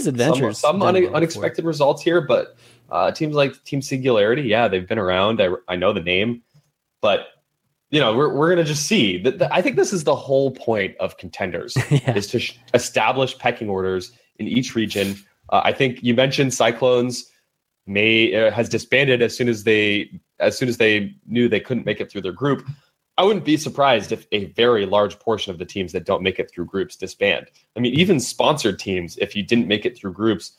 Some- Adventures some, une- well unexpected results here, but uh, teams like Team Singularity, yeah, they've been around. I, I know the name, but you know we're we're gonna just see. That that- I think this is the whole point of contenders *laughs* yeah. is to sh- establish pecking orders in each region. Uh, I think you mentioned Cyclones may uh, has disbanded as soon as they as soon as they knew they couldn't make it through their group. I wouldn't be surprised if a very large portion of the teams that don't make it through groups disband. I mean, even sponsored teams, if you didn't make it through groups,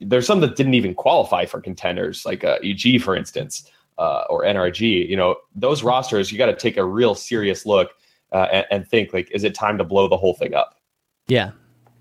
there's some that didn't even qualify for contenders, like uh, EG, for instance, uh, or NRG. You know, those rosters, you got to take a real serious look uh, and, and think, like, is it time to blow the whole thing up? Yeah,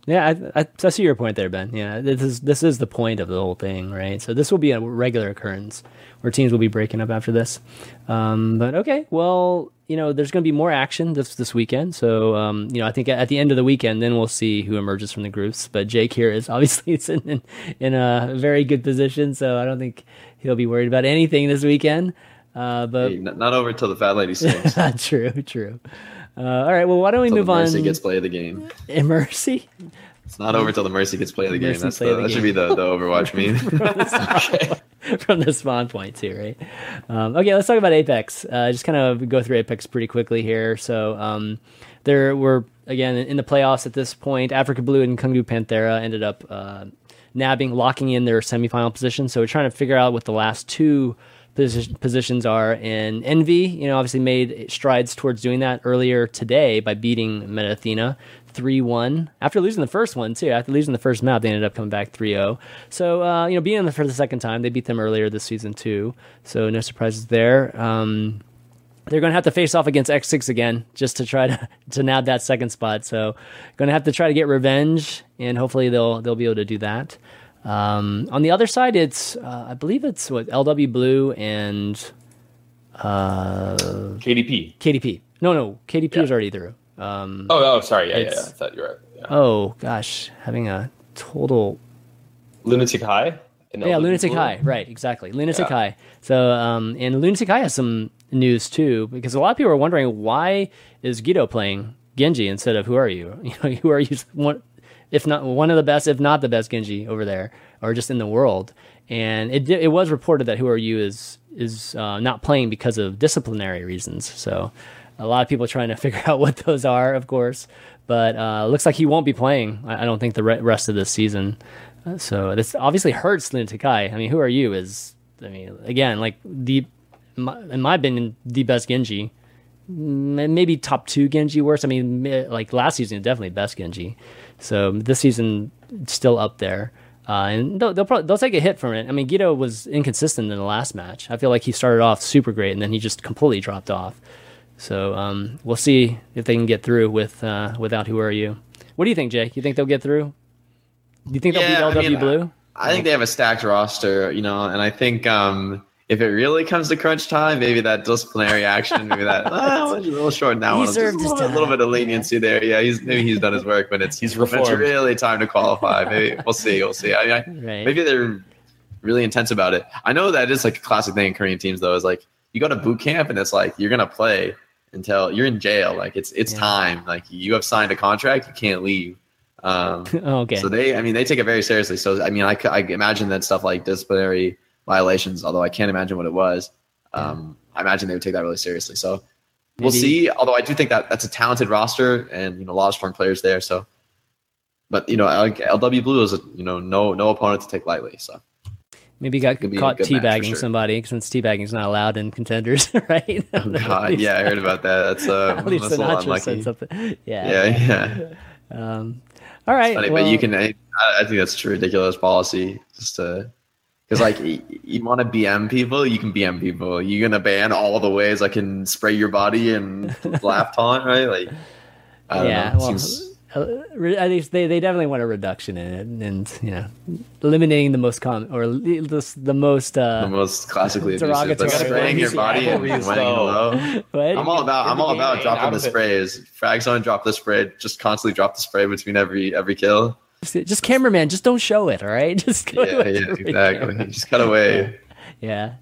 yeah, I, I, I see your point there, Ben. Yeah, this is this is the point of the whole thing, right? So this will be a regular occurrence where teams will be breaking up after this. Um, but okay, well, you know, there's going to be more action this this weekend. So um, you know, I think at the end of the weekend, then we'll see who emerges from the groups. But Jake here is *laughs* obviously sitting in, in a very good position, so I don't think he'll be worried about anything this weekend. Uh, but Hey, n- not over till the fat lady sings. *laughs* true, true. Uh, all right, well, why don't we till move the on? Mercy gets play of the game. *laughs* Eh, Mercy. It's not over till the Mercy gets play of the game. That's the, the that game. should be the, the Overwatch *laughs* meme. *laughs* from the spawn point too, right? Um, okay, let's talk about Apex. Uh, just kind of go through Apex pretty quickly here. So um, there were again in the playoffs at this point. Afreeca Blue and Kongdoo Panthera ended up uh, nabbing, locking in their semifinal position. So we're trying to figure out what the last two positions are. And Envy, you know, obviously made strides towards doing that earlier today by beating Meta Athena. 3 1 after losing the first one, too. After losing the first map, they ended up coming back 3 0. So, uh, you know, beating them for the second time, they beat them earlier this season, too. So, no surprises there. Um, they're going to have to face off against X6 again just to try to, *laughs* to nab that second spot. So, going to have to try to get revenge, and hopefully they'll they'll be able to do that. Um, on the other side, it's uh, I believe it's what LW Blue and uh, KDP. KDP. No, no, KDP Yeah. is already through. Um, Oh, oh, sorry. Yeah, yeah, yeah. I thought you were. Yeah. oh gosh, having a total Lunatic-Hai. yeah, Lunatic Blue? High, right? Exactly, Lunatic. High. So, um, and Lunatic-Hai has some news too, because a lot of people are wondering why is Gido playing Genji instead of WhoRU? *laughs* You know, WhoRU? If not one of the best, if not the best Genji over there, or just in the world. And it it was reported that WhoRU is is uh, not playing because of disciplinary reasons. So, a lot of people trying to *laughs* figure out what those are, of course. But uh, looks like he won't be playing. I, I don't think the re- rest of this season. Uh, so this obviously hurts Lunatic-Hai. I mean, WhoRU? Is I mean, again, like the in my opinion, the best Genji. Maybe top two Genji worst. I mean, like last season, definitely best Genji. So this season, still up there. Uh, and they'll they'll, probably, they'll take a hit from it. I mean, Gido was inconsistent in the last match. I feel like he started off super great and then he just completely dropped off. So um, we'll see if they can get through with uh, without WhoRU. What do you think, Jake? You think they'll get through? Do you think yeah, they'll beat LW I mean, Blue? I, I think they have a stacked roster, you know, and I think um, if it really comes to crunch time, maybe that disciplinary action, maybe that *laughs* oh, a little short now. He served his a little bit of leniency there. Yeah, he's maybe he's done his work, but it's he's reformed. It's really time to qualify. Maybe we'll see. We'll see. I, I, right. Maybe they're really intense about it. I know that is like a classic thing in Korean teams, though. Is like you go to boot camp and it's like you're gonna play until you're in jail. Like it's it's yeah. time. Like you have signed a contract, you can't leave. Um, *laughs* okay. So they, I mean, they take it very seriously. So I mean, I, I imagine that stuff like disciplinary violations, although I can't imagine what it was. Um, I imagine they would take that really seriously. So Maybe. we'll see. Although I do think that that's a talented roster and you know a lot of strong players there. So, but you know, like LW Blue is a, you know no no opponent to take lightly. So maybe got caught teabagging sure. somebody since teabagging is not allowed in contenders, *laughs* right? oh *laughs* God, yeah, I heard about that. That's uh, *laughs* at least that's Sinatraa said something. Yeah, yeah, yeah. Um, all right, funny, well, but you can. I, I think that's a ridiculous policy just to because like you, you want to BM people, you can BM people. You're gonna ban all the ways I can spray your body and *laughs* laugh taunt, right? Like, I yeah, well, seems... Uh, at least they, they definitely want a reduction in it, and you know, eliminating the most common or the, the most uh, the most classically derogatory like spraying your body and laying low. I'm all about I'm all about dropping the sprays. Frags on drop the spray. Just constantly drop the spray between every every kill. Just cameraman, just don't show it, all right? *laughs* Just yeah, yeah, *laughs* exactly. Just cut away. Yeah.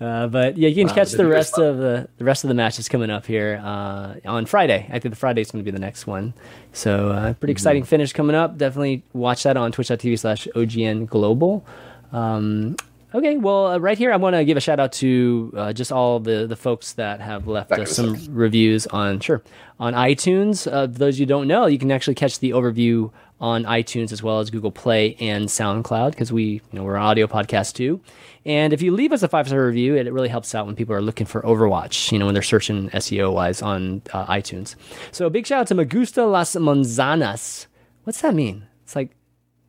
Uh, but yeah, you can catch the rest of the the rest of the matches coming up here uh, on Friday. I think the Friday is going to be the next one. So uh, pretty mm-hmm. exciting finish coming up. Definitely watch that on twitch.tv slash OGN Global. Um, okay, well, uh, right here, I want to give a shout out to uh, just all the, the folks that have left us some reviews on sure on iTunes. those you don't know, you can actually catch the overview on iTunes as well as Google Play and SoundCloud because we, you know, we're an audio podcast too. And if you leave us a five star review, it, really helps out when people are looking for Overwatch, you know, when they're searching SEO wise on uh, iTunes. So a big shout out to Magusta Las Manzanas. What's that mean? It's like,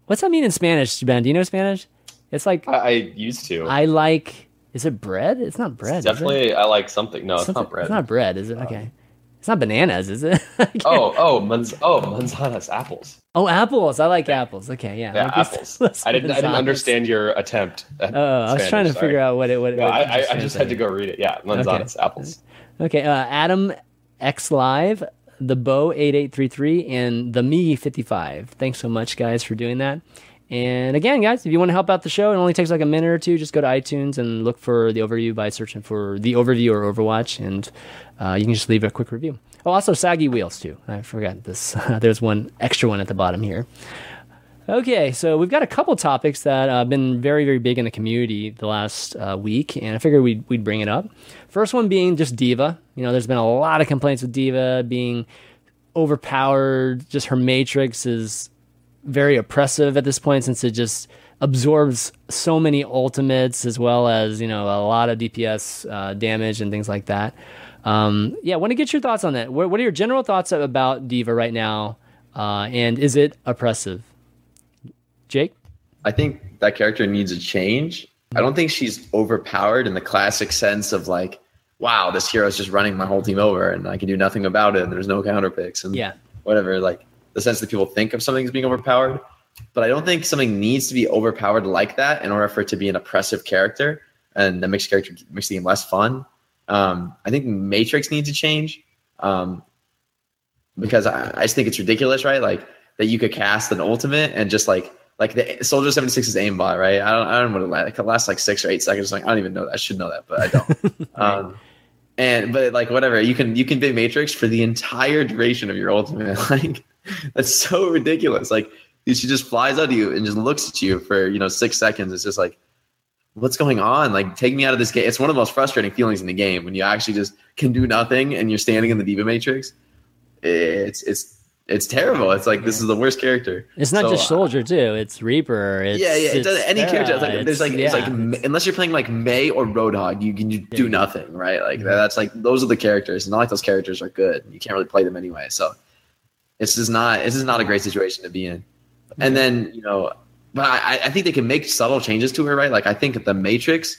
what's that mean in Spanish, Ben? Do you know Spanish? It's like I, I used to. I like. Is it bread? It's not bread. It's definitely, I like something. No, something, it's not bread. It's not bread, is it? Okay. It's not bananas, is it? *laughs* oh, oh, manz- oh, manzanas, apples. Oh, apples. I like apples. Okay, yeah. Yeah, apples. *laughs* I didn't. I didn't understand your attempt. oh, I was trying to sorry. figure out what it. What, no, what I, I, just had to go read it. Yeah, manzanas, okay. apples. Okay, uh, Adam X Live, the Bow eight eight three three, and the Me fifty five. Thanks so much, guys, for doing that. And again, guys, if you want to help out the show, it only takes like a minute or two. Just go to iTunes and look for the overview by searching for the overview or Overwatch, and uh, you can just leave a quick review. Oh, also saggy wheels too. I forgot this. *laughs* There's one extra one at the bottom here. Okay, so we've got a couple topics that have uh, been very, very big in the community the last uh, week, and I figured we'd, we'd bring it up. First one being just D.Va. You know, there's been a lot of complaints with D.Va being overpowered. Just her matrix is very oppressive at this point since it just absorbs so many ultimates as well as, you know, a lot of DPS uh, damage and things like that. Um, yeah, I want to get your thoughts on that. What, what, are your general thoughts about D.Va right now? Uh, and is it oppressive? Jake? I think that character needs a change. I don't think she's overpowered in the classic sense of like, wow, this hero is just running my whole team over and I can do nothing about it and there's no counter picks and yeah. whatever. Like the sense that people think of something as being overpowered. But I don't think something needs to be overpowered like that in order for it to be an oppressive character and that makes character makes the game less fun. Um, I think Matrix needs to change um, because I, I just think it's ridiculous, right? Like that you could cast an ultimate and just like like the Soldier 76 is aimbot, right? I don't, I don't know what it lasts. It lasts like six or eight seconds. Like I don't even know that. I should know that, but I don't. *laughs* um, and but like whatever, you can you can bait Matrix for the entire duration of your ultimate. *laughs* Like that's so ridiculous. Like she just flies out of you and just looks at you for you know six seconds. It's just like, what's going on? Like take me out of this game. It's one of the most frustrating feelings in the game when you actually just can do nothing and you're standing in the D.Va Matrix. It's it's it's terrible. It's like this is the worst character. It's not So, just Soldier too. It's Reaper. It's, yeah, yeah. It it's does any character. It's like, there's like, it's- it's like, unless you're playing like Mei or Roadhog, you can you do nothing, right? Like that's like those are the characters. It's not like those characters are good. You can't really play them anyway. So it's just not. This is not a great situation to be in. And then you know, but I, I think they can make subtle changes to her, right? Like I think the Matrix,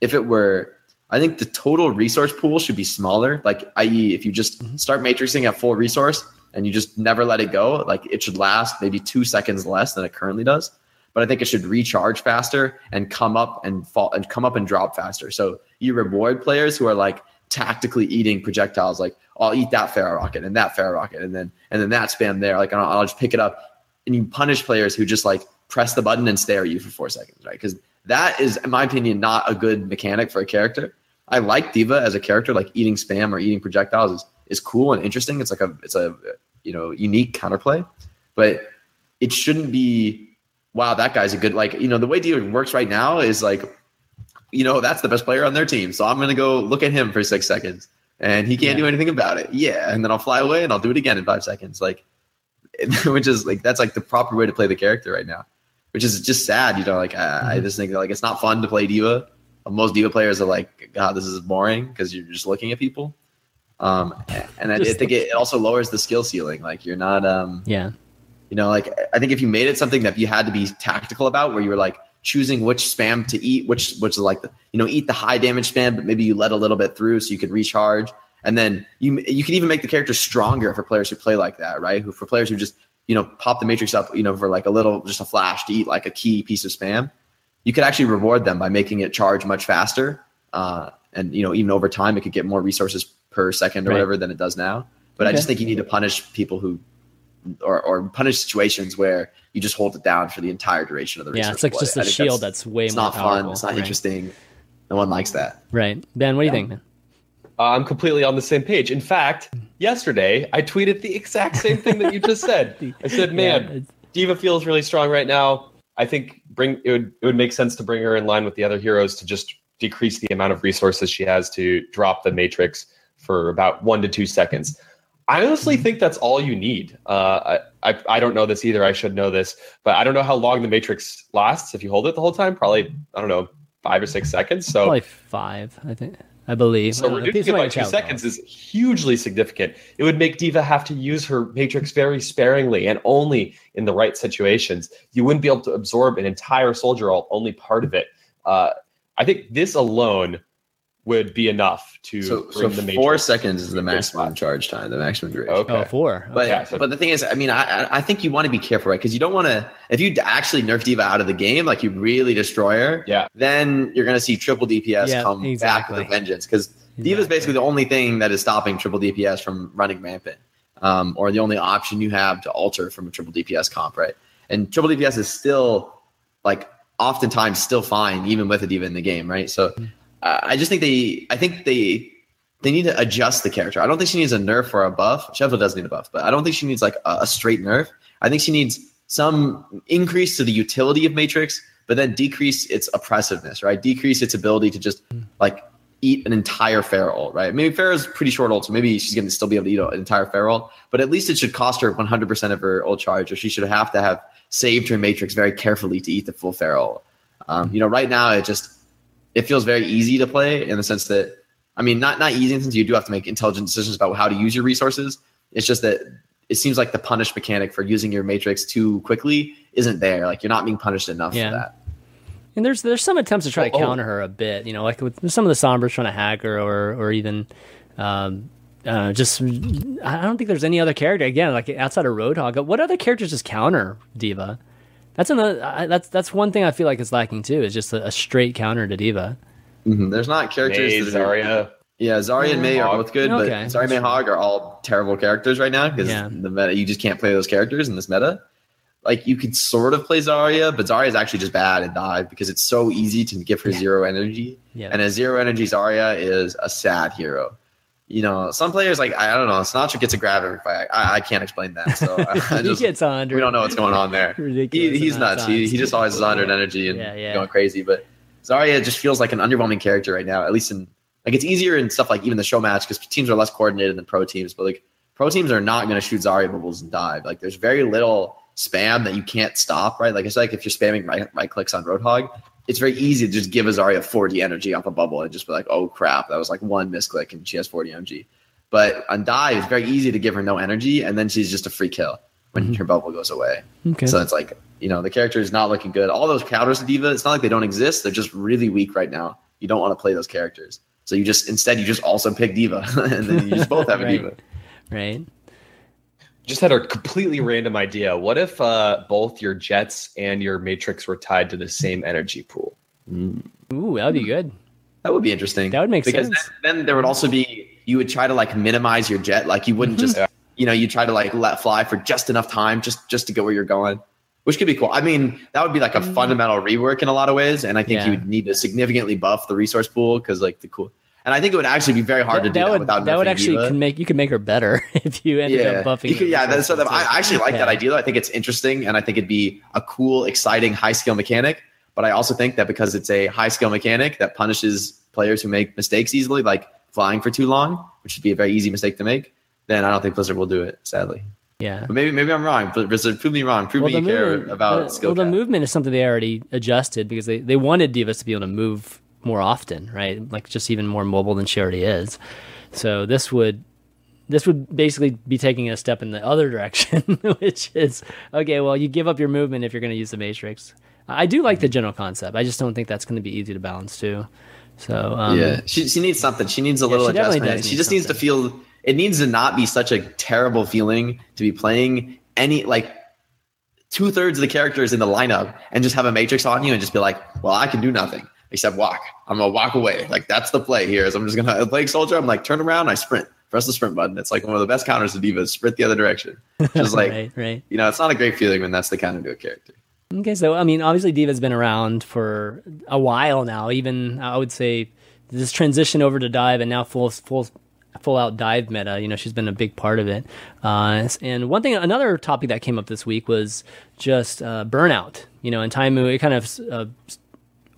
if it were, I think the total resource pool should be smaller. Like, i.e., if you just Mm-hmm. start matrixing at full resource and you just never let it go, like it should last maybe two seconds less than it currently does. But I think it should recharge faster and come up and fall and come up and drop faster. So you reward players who are like tactically eating projectiles, like I'll eat that Pharah rocket and that Pharah rocket, and then and then that spam there. Like I'll, I'll just pick it up, and you punish players who just like press the button and stare at you for four seconds, right? Because that is, in my opinion, not a good mechanic for a character. I like D.Va as a character, like eating spam or eating projectiles is, is cool and interesting. It's like a it's a you know unique counterplay, but it shouldn't be. Wow, that guy's a good like you know the way D.Va works right now is like, you know that's the best player on their team, so I'm gonna go look at him for six seconds, and he can't Yeah. do anything about it. Yeah, and then I'll fly away and I'll do it again in five seconds, like, *laughs* which is like that's like the proper way to play the character right now, which is just sad. You know, like I, I just think that, like it's not fun to play D.Va. most D.Va players are like, God, this is boring because you're just looking at people. Um, and I, I think it also lowers the skill ceiling. Like you're not, um, Yeah. you know, like I think if you made it something that you had to be tactical about, where you were like choosing which spam to eat, which which is like the, you know eat the high damage spam, but maybe you let a little bit through so you could recharge, and then you you can even make the character stronger for players who play like that, right? Who for players who just you know pop the matrix up, you know, for like a little just a flash to eat like a key piece of spam, you could actually reward them by making it charge much faster, uh, and you know even over time it could get more resources per second or Right. whatever than it does now. But I just think you need to punish people who or, or punish situations where you just hold it down for the entire duration of the Yeah, it's like play. just a shield that's, way it's more not powerful. fun. It's not right. interesting. No one likes that. Right. Ben, what do you think, man? Uh, I'm completely on the same page. In fact, yesterday I tweeted the exact same thing that you just said. *laughs* I said, "Man, D.Va feels really strong right now. I think bring it would it would make sense to bring her in line with the other heroes to just decrease the amount of resources she has to drop the matrix for about one to two seconds. I honestly think that's all you need. Uh, I, I I don't know this either. I should know this, but I don't know how long the matrix lasts if you hold it the whole time. Probably I don't know five or six seconds. So probably five, I think. I believe. so Uh, reducing please it by two seconds is hugely significant. It would make D.Va have to use her matrix very sparingly and only in the right situations. You wouldn't be able to absorb an entire soldier ult, only part of it. Uh, I think this alone would be enough to So, bring so the matrix. four seconds is the to a good maximum spot. charge time, the maximum duration. Okay. Oh, four. But Yeah, so- but the thing is, I mean, I I- I think you want to be careful, right? Because you don't want to. If you actually nerf D.Va out of the game, like you really destroy her, Yeah. then you're going to see triple DPS Yeah, come back with a vengeance. Because D.Va is basically the only thing that is stopping triple DPS from running rampant, um, or the only option you have to alter from a triple DPS comp, right? And triple DPS is still like oftentimes still fine, even with a D.Va in the game, right? So I just think they, I think they, they need to adjust the character. I don't think she needs a nerf or a buff. Sheffield does need a buff, but I don't think she needs like a, a straight nerf. I think she needs some increase to the utility of Matrix, but then decrease its oppressiveness, right? Decrease its ability to just like eat an entire Pharah, right? Maybe Pharah's pretty short ult, so maybe she's going to still be able to eat an entire Pharah, but at least it should cost her 100% of her ult charge, or she should have to have saved her Matrix very carefully to eat the full Pharah. Um, you know, right now it just it feels very easy to play in the sense that I mean, not not easy since you do have to make intelligent decisions about how to use your resources. It's just that it seems like the punish mechanic for using your matrix too quickly isn't there. Like you're not being punished enough Yeah. for that. And there's there's some attempts to try to Oh, oh. counter her a bit, you know, like with some of the Sombras trying to hack her, or or even um, uh, just I don't think there's any other character again like outside of Roadhog. What other characters just counter D.Va? That's another. I, that's that's one thing I feel like is lacking too. Is just a, a straight counter to D.Va. Mhm. There's not characters. Mei, that are- Zarya. Yeah, Zarya and Mei are both good, Okay. but Zarya and Mei Hog are all terrible characters right now because Yeah. the meta you just can't play those characters in this meta. like you could sort of play Zarya, but Zarya is actually just bad and dive because it's so easy to give her zero energy. Yeah. And a zero energy Zarya is a sad hero. You know, some players like I don't know, Sinatraa gets a grab every fight. I, I can't explain that. So I, *laughs* I he gets on. we don't know what's going on there. *laughs* Ridiculous He, he's nuts. He, he just always is under energy and Yeah, yeah. going crazy. But Zarya just feels like an underwhelming character right now. At least in like it's easier in stuff like even the show match because teams are less coordinated than pro teams. But like pro teams are not going to shoot Zarya bubbles and dive. Like there's very little spam that you can't stop. Right? Like it's like if you're spamming right, right clicks on Roadhog, it's very easy to just give a Zarya 40 energy off a bubble and just be like, oh crap, that was like one misclick and she has 40 energy. But on dive, it's very easy to give her no energy and then she's just a free kill when Mhm. her bubble goes away. Okay. So it's like, you know, the character is not looking good. All those counters to D.Va, it's not like they don't exist. They're just really weak right now. You don't want to play those characters. So you just instead you just also pick D.Va *laughs* and then you just both have a *laughs* Right. D.Va. right. Just had a completely random idea. What if uh, both your Jets and your Matrix were tied to the same energy pool? Ooh, that would be good. That would be interesting. That would make because sense. Then, then there would also be you would try to like minimize your jet. Like you wouldn't just you know, you try to like let fly for just enough time just just to get where you're going. Which could be cool. I mean, that would be like a fundamental rework in a lot of ways, and I think Mm. Yeah. you would need to significantly buff the resource pool because, like, the cool. And I think it would actually be very hard to do that, would without that would actually D.Va. can make you can make her better *laughs* if you ended yeah, up buffing. You could- her yeah. That's sort of. I actually like that Yeah. idea. I think it's interesting, and I think it'd be a cool, exciting, high skill mechanic. But I also think that because it's a high skill mechanic that punishes players who make mistakes easily, like flying for too long, which would be a very easy mistake to make, then I don't think Blizzard will do it. Sadly, Yeah. but maybe maybe I'm wrong. But Blizzard, prove me wrong. Prove me you care about the, skill. well, the movement is something they already adjusted because they, they wanted D.Vas to be able to move more often, right? Like just even more mobile than she already is. So this would this would basically be taking a step in the other direction, *laughs* which is okay. Well, you give up your movement if you're going to use the Matrix. I do like the general concept. I just don't think that's going to be easy to balance too. So um, yeah, she, she needs something. She needs a Yeah, little she adjustment. She just needs to feel. It needs to not be such a terrible feeling to be playing any like two thirds of the characters in the lineup and just have a matrix on you and just be like, well, I can do nothing except walk. I'm gonna walk away. Like that's the play here. Is I'm just gonna play soldier. I'm like turn around. I sprint. Press the sprint button. It's like one of the best counters to D.Vas. Sprint the other direction. *laughs* Just like right, right. you know, it's not a great feeling when that's the counter to a character. Okay, so I mean, obviously D.Va's been around for a while now. Even I would say this transition over to dive and now full full full out dive meta. You know, she's been a big part of it. Uh, and one thing, another topic that came up this week was just uh, burnout. You know, and Taimu, it kind of uh,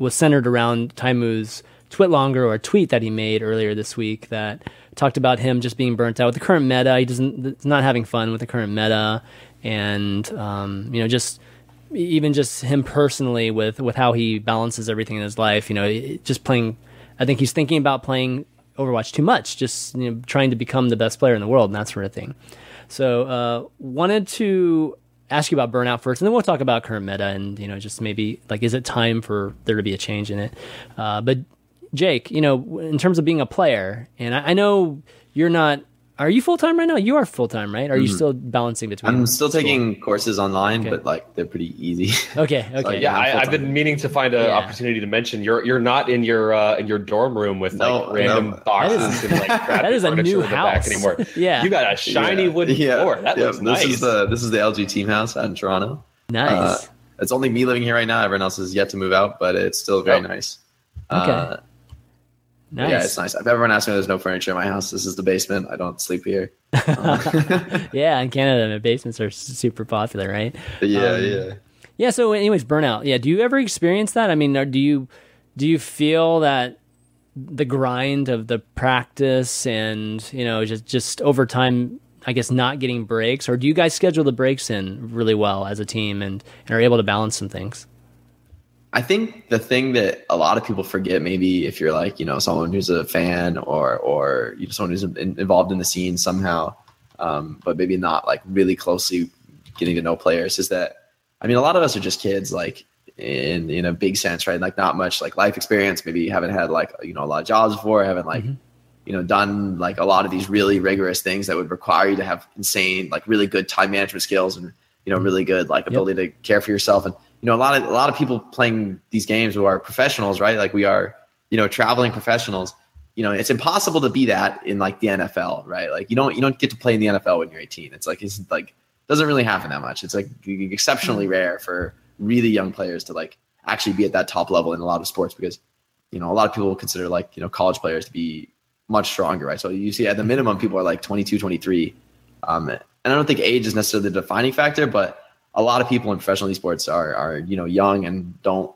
was centered around Taimu's twit longer or tweet that he made earlier this week that talked about him just being burnt out with the current meta. He doesn't, not having fun with the current meta, and um, you know, just even just him personally with with how he balances everything in his life. You know, just playing. I think he's thinking about playing Overwatch too much, just you know, trying to become the best player in the world and that sort of thing. So, uh, wanted to ask you about burnout first, and then we'll talk about current meta and you know just maybe like is it time for there to be a change in it? Uh, but Jake, you know, in terms of being a player, and I, I know you're not. Are you full time right now? You are full time, right? Are you still balancing between? I'm still school? taking courses online, Okay. but like they're pretty easy. *laughs* Okay, okay, yeah, I'm I, I've been meaning to find an Yeah. opportunity to mention you're you're not in your uh, in your dorm room with No, like random no. boxes That is- and like *laughs* crappy that is a new in back house. anymore. *laughs* Yeah. you got a shiny Yeah. wooden floor. That yeah, looks this nice. is the this is the LG team house out in Toronto. nice. Uh, it's only me living here right now. Everyone else is yet to move out, but it's still very Oh. nice. Okay. Uh, nice. Yeah, it's nice. If everyone asks me, there's no furniture in my house. This is the basement. I don't sleep here. *laughs* *laughs* yeah, in Canada, the basements are super popular, right? yeah, Um, yeah. Yeah. So, anyways, burnout. Yeah. Do you ever experience that? I mean, do you do you feel that the grind of the practice and you know just just over time? I guess not getting breaks, or do you guys schedule the breaks in really well as a team and, and are able to balance some things? I think the thing that a lot of people forget, maybe if you're like you know someone who's a fan or or you know someone who's in, involved in the scene somehow, um, but maybe not like really closely getting to know players, is that I mean a lot of us are just kids, like in in a big sense, right? Like not much like life experience. Maybe you haven't had like you know a lot of jobs before, haven't like you know done like a lot of these really rigorous things that would require you to have insane like really good time management skills and you know really good like ability to care for yourself and you know a lot of a lot of people playing these games who are professionals right like we are you know traveling professionals you know it's impossible to be that in like the NFL right like you don't you don't get to play in the NFL when you're 18 it's like it's like doesn't really happen that much. It's like exceptionally Hmm. rare for really young players to like actually be at that top level in a lot of sports because you know a lot of people consider like you know college players to be much stronger, right? So you see at the minimum people are like 22, 23. Um, and I don't think age is necessarily the defining factor, but a lot of people in professional esports are are you know young and don't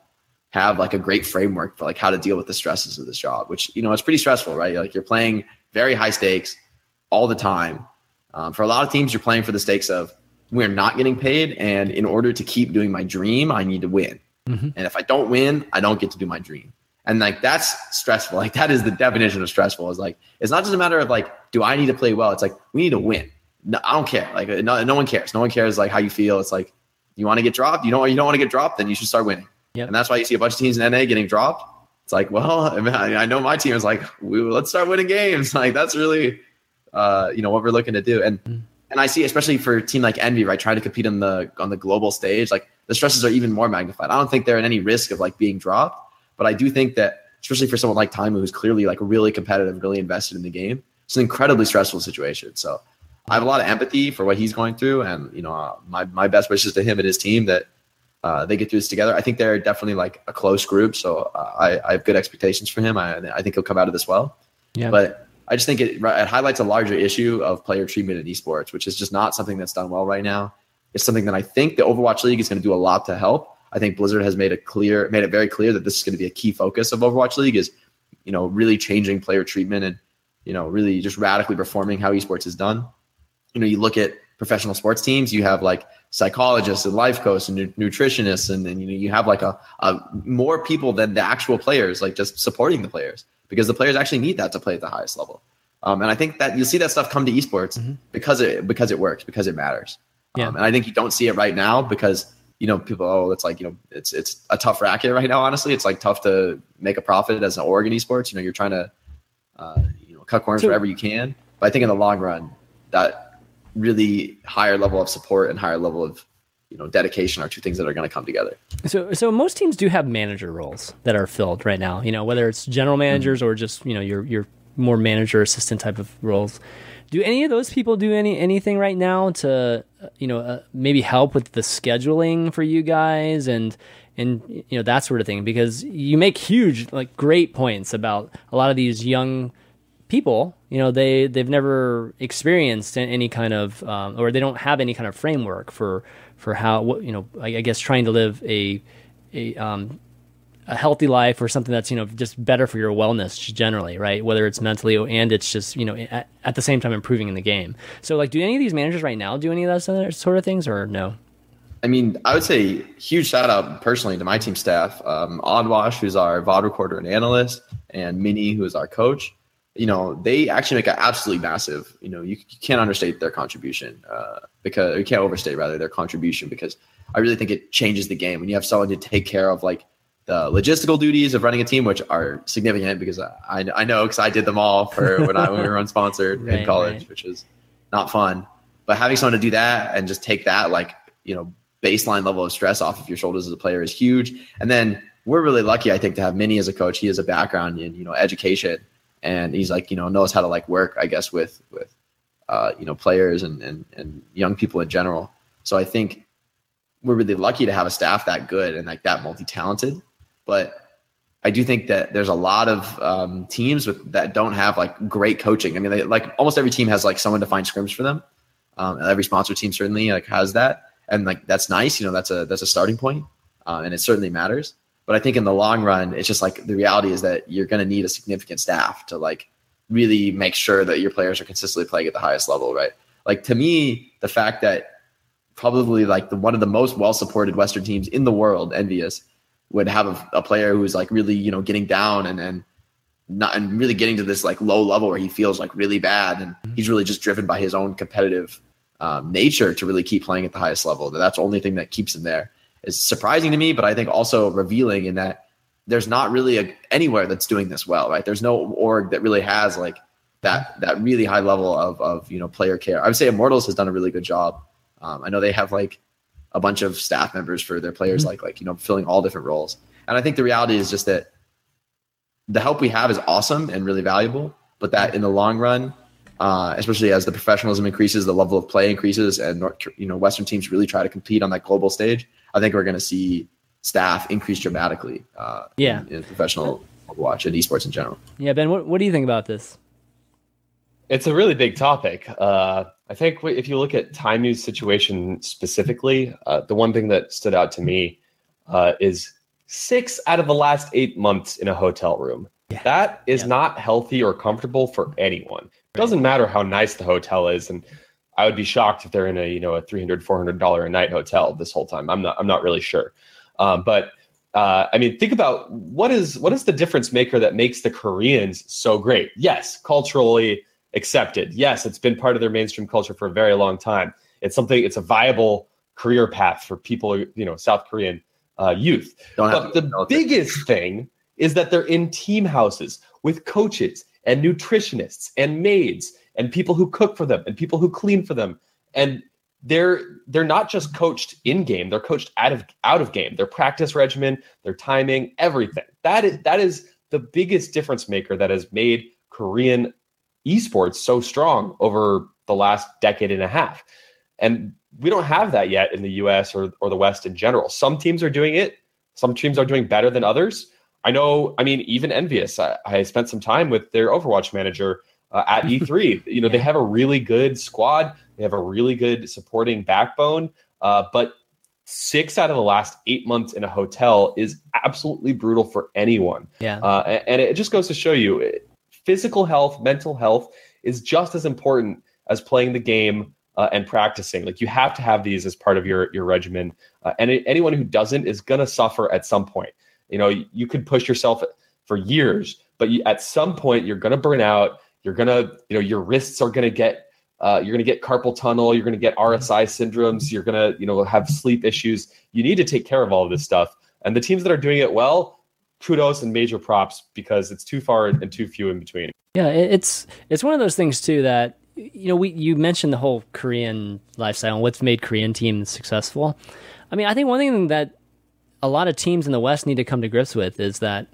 have like a great framework for like how to deal with the stresses of this job, which you know it's pretty stressful, right? Like you're playing very high stakes all the time. Um, for a lot of teams, you're playing for the stakes of we're not getting paid, and in order to keep doing my dream, I need to win. Mhm. And if I don't win, I don't get to do my dream. And like that's stressful. *laughs* Like that is the definition of stressful. Is like it's not just a matter of like, do I need to play well? It's like we need to win. No, I don't care. Like no, no one cares. No one cares like how you feel. It's like you want to get dropped. You don't. You don't want to get dropped. Then you should start winning. Yep. And that's why you see a bunch of teams in NA getting dropped. It's like, well, *laughs* I, mean, I know my team is like, we, let's start winning games. *laughs* Like that's really, uh, you know, what we're looking to do. And and I see, especially for a team like Envy, right, trying to compete on the on the global stage, like the stresses are even more magnified. I don't think they're in any risk of like being dropped, but I do think that, especially for someone like Taimu, who's clearly like really competitive, really invested in the game, it's an incredibly stressful situation. So I have a lot of empathy for what he's going through, and you know, uh, my my best wishes to him and his team that uh, they get through this together. I think they're definitely like a close group, so uh, I, I have good expectations for him. I, I think he'll come out of this well. Yeah. But I just think it, it highlights a larger issue of player treatment in esports, which is just not something that's done well right now. It's something that I think the Overwatch League is going to do a lot to help. I think Blizzard has made it clear, made it very clear that this is going to be a key focus of Overwatch League is, you know, really changing player treatment and, you know, really just radically reforming how esports is done. You know, you look at professional sports teams, you have like psychologists and life coaches and nutritionists, and then you know you have like a, a more people than the actual players, like just supporting the players because the players actually need that to play at the highest level. Um, and I think that you'll see that stuff come to esports Mhm. because it because it works because it matters. Yeah. Um, and I think you don't see it right now because you know people oh it's like you know it's it's a tough racket right now. Honestly, it's like tough to make a profit as an Oregon esports. You know you're trying to uh, you know cut corners So- wherever you can. But I think in the long run that really higher level of support and higher level of you know dedication are two things that are going to come together. So, so most teams do have manager roles that are filled right now. You know, whether it's general managers or just you know your your more manager assistant type of roles. Do any of those people do any anything right now to uh, you know uh, maybe help with the scheduling for you guys and and you know that sort of thing? Because you make huge like great points about a lot of these young people you know they they've never experienced any kind of um, or they don't have any kind of framework for for how you know I, I guess trying to live a a um a healthy life or something that's you know just better for your wellness generally right? Whether it's mentally and it's just you know at, at the same time improving in the game. So like do any of these managers right now do any of those sort of things or no? I mean, I would say huge shout out personally to my team staff, um, who's our VOD recorder and analyst, and Minnie, who is our coach. You know, they actually make an absolutely massive. You know, you, you can't understate their contribution uh, because you can't overstate rather their contribution because I really think it changes the game when you have someone to take care of like the logistical duties of running a team, which are significant because I, I know because I did them all for *laughs* when I when we were unsponsored Right, in college, right. which is not fun. But having someone to do that and just take that like you know baseline level of stress off of your shoulders as a player is huge. And then we're really lucky, I think, to have Minnie as a coach. He has a background in you know education, and he's like you know knows how to like work, I guess, with with uh, you know players and and and young people in general. So I think we're really lucky to have a staff that good and like that multi talented. But I do think that there's a lot of um, teams with that don't have like great coaching. I mean, they, like almost every team has like someone to find scrims for them. Um, every sponsor team certainly like has that, and like that's nice. You know, that's a that's a starting point, uh, and it certainly matters. But I think in the long run, it's just like the reality is that you're going to need a significant staff to like really make sure that your players are consistently playing at the highest level, right? Like to me, the fact that probably like the one of the most well supported Western teams in the world, EnVyUs, would have a, a player who's like really you know getting down and and not and really getting to this like low level where he feels like really bad and he's really just driven by his own competitive um, nature to really keep playing at the highest level. That that's the only thing that keeps him there. Is surprising to me, but I think also revealing in that there's not really a, anywhere that's doing this well, right? There's no org that really has like that that really high level of of you know player care. I would say Immortals has done a really good job. Um, I know they have like a bunch of staff members for their players, like like you know filling all different roles. And I think the reality is just that the help we have is awesome and really valuable, but that in the long run, uh, especially as the professionalism increases, the level of play increases, and you know Western teams really try to compete on that global stage. I think we're going to see staff increase dramatically. Uh, yeah, in, in professional watch and esports in general. Yeah, Ben, what, what do you think about this? It's a really big topic. Uh, I think if you look at Taimu's situation specifically, uh, the one thing that stood out to me uh, is six out of the last eight months in a hotel room. Yeah. That is yeah. not healthy or comfortable for anyone. It doesn't matter how nice the hotel is, and I would be shocked if they're in a you know a 300 400 dollar a night hotel this whole time. I'm not I'm not really sure, um, but uh, I mean, think about what is what is the difference maker that makes the Koreans so great? Yes, culturally accepted. Yes, it's been part of their mainstream culture for a very long time. It's something. It's a viable career path for people. You know, South Korean uh, youth. but the biggest thing is that they're in team houses with coaches and nutritionists and maids and people who cook for them and people who clean for them. And they're they're not just coached in game they're coached out of out of game. Their practice regimen their timing everything. That is that is the biggest difference maker that has made korean esports so strong over the last decade and a half. And we don't have that yet in the us or, or the west in general. Some teams are doing it. Some teams are doing better than others. I know i mean even EnVyUs i, I spent some time with their overwatch manager uh, at E3. *laughs* you know, they have a really good squad. They have a really good supporting backbone. Uh, but six out of the last eight months in a hotel is absolutely brutal for anyone. Yeah. Uh, and it just goes to show you physical health, mental health is just as important as playing the game uh, and practicing. Like you have to have these as part of your your regimen. Uh, and anyone who doesn't is going to suffer at some point. You know, you could push yourself for years, but you, at some point you're going to burn out. You're gonna, you know, your wrists are gonna get, uh, you're gonna get carpal tunnel. You're gonna get RSI syndromes. You're gonna, you know, have sleep issues. You need to take care of all of this stuff. And the teams that are doing it well, kudos and major props because it's too far and too few in between. Yeah, it's it's one of those things too that you know we you mentioned the whole Korean lifestyle and what's made Korean teams successful. I mean, I think one thing that a lot of teams in the West need to come to grips with is that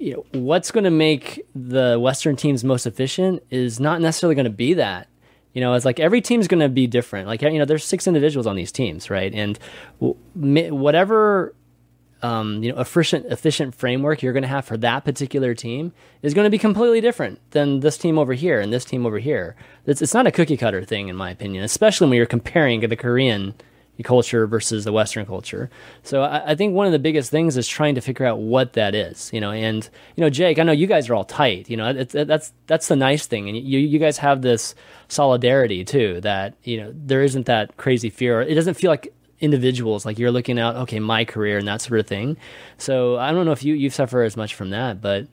you know, what's going to make the Western teams most efficient is not necessarily going to be that. You know, it's like every team's going to be different. Like, you know, there's six individuals on these teams, right? And whatever, um, you know, efficient efficient framework you're going to have for that particular team is going to be completely different than this team over here and this team over here. It's, it's not a cookie cutter thing, in my opinion, especially when you're comparing the Korean culture versus the Western culture. So I, I, think one of the biggest things is trying to figure out what that is, you know. And you know, Jake, I know you guys are all tight. You know, it, it, that's that's the nice thing, and you you guys have this solidarity too. That you know there isn't that crazy fear. It doesn't feel like individuals like you're looking out okay my career and that sort of thing so i don't know if you you suffer as much from that but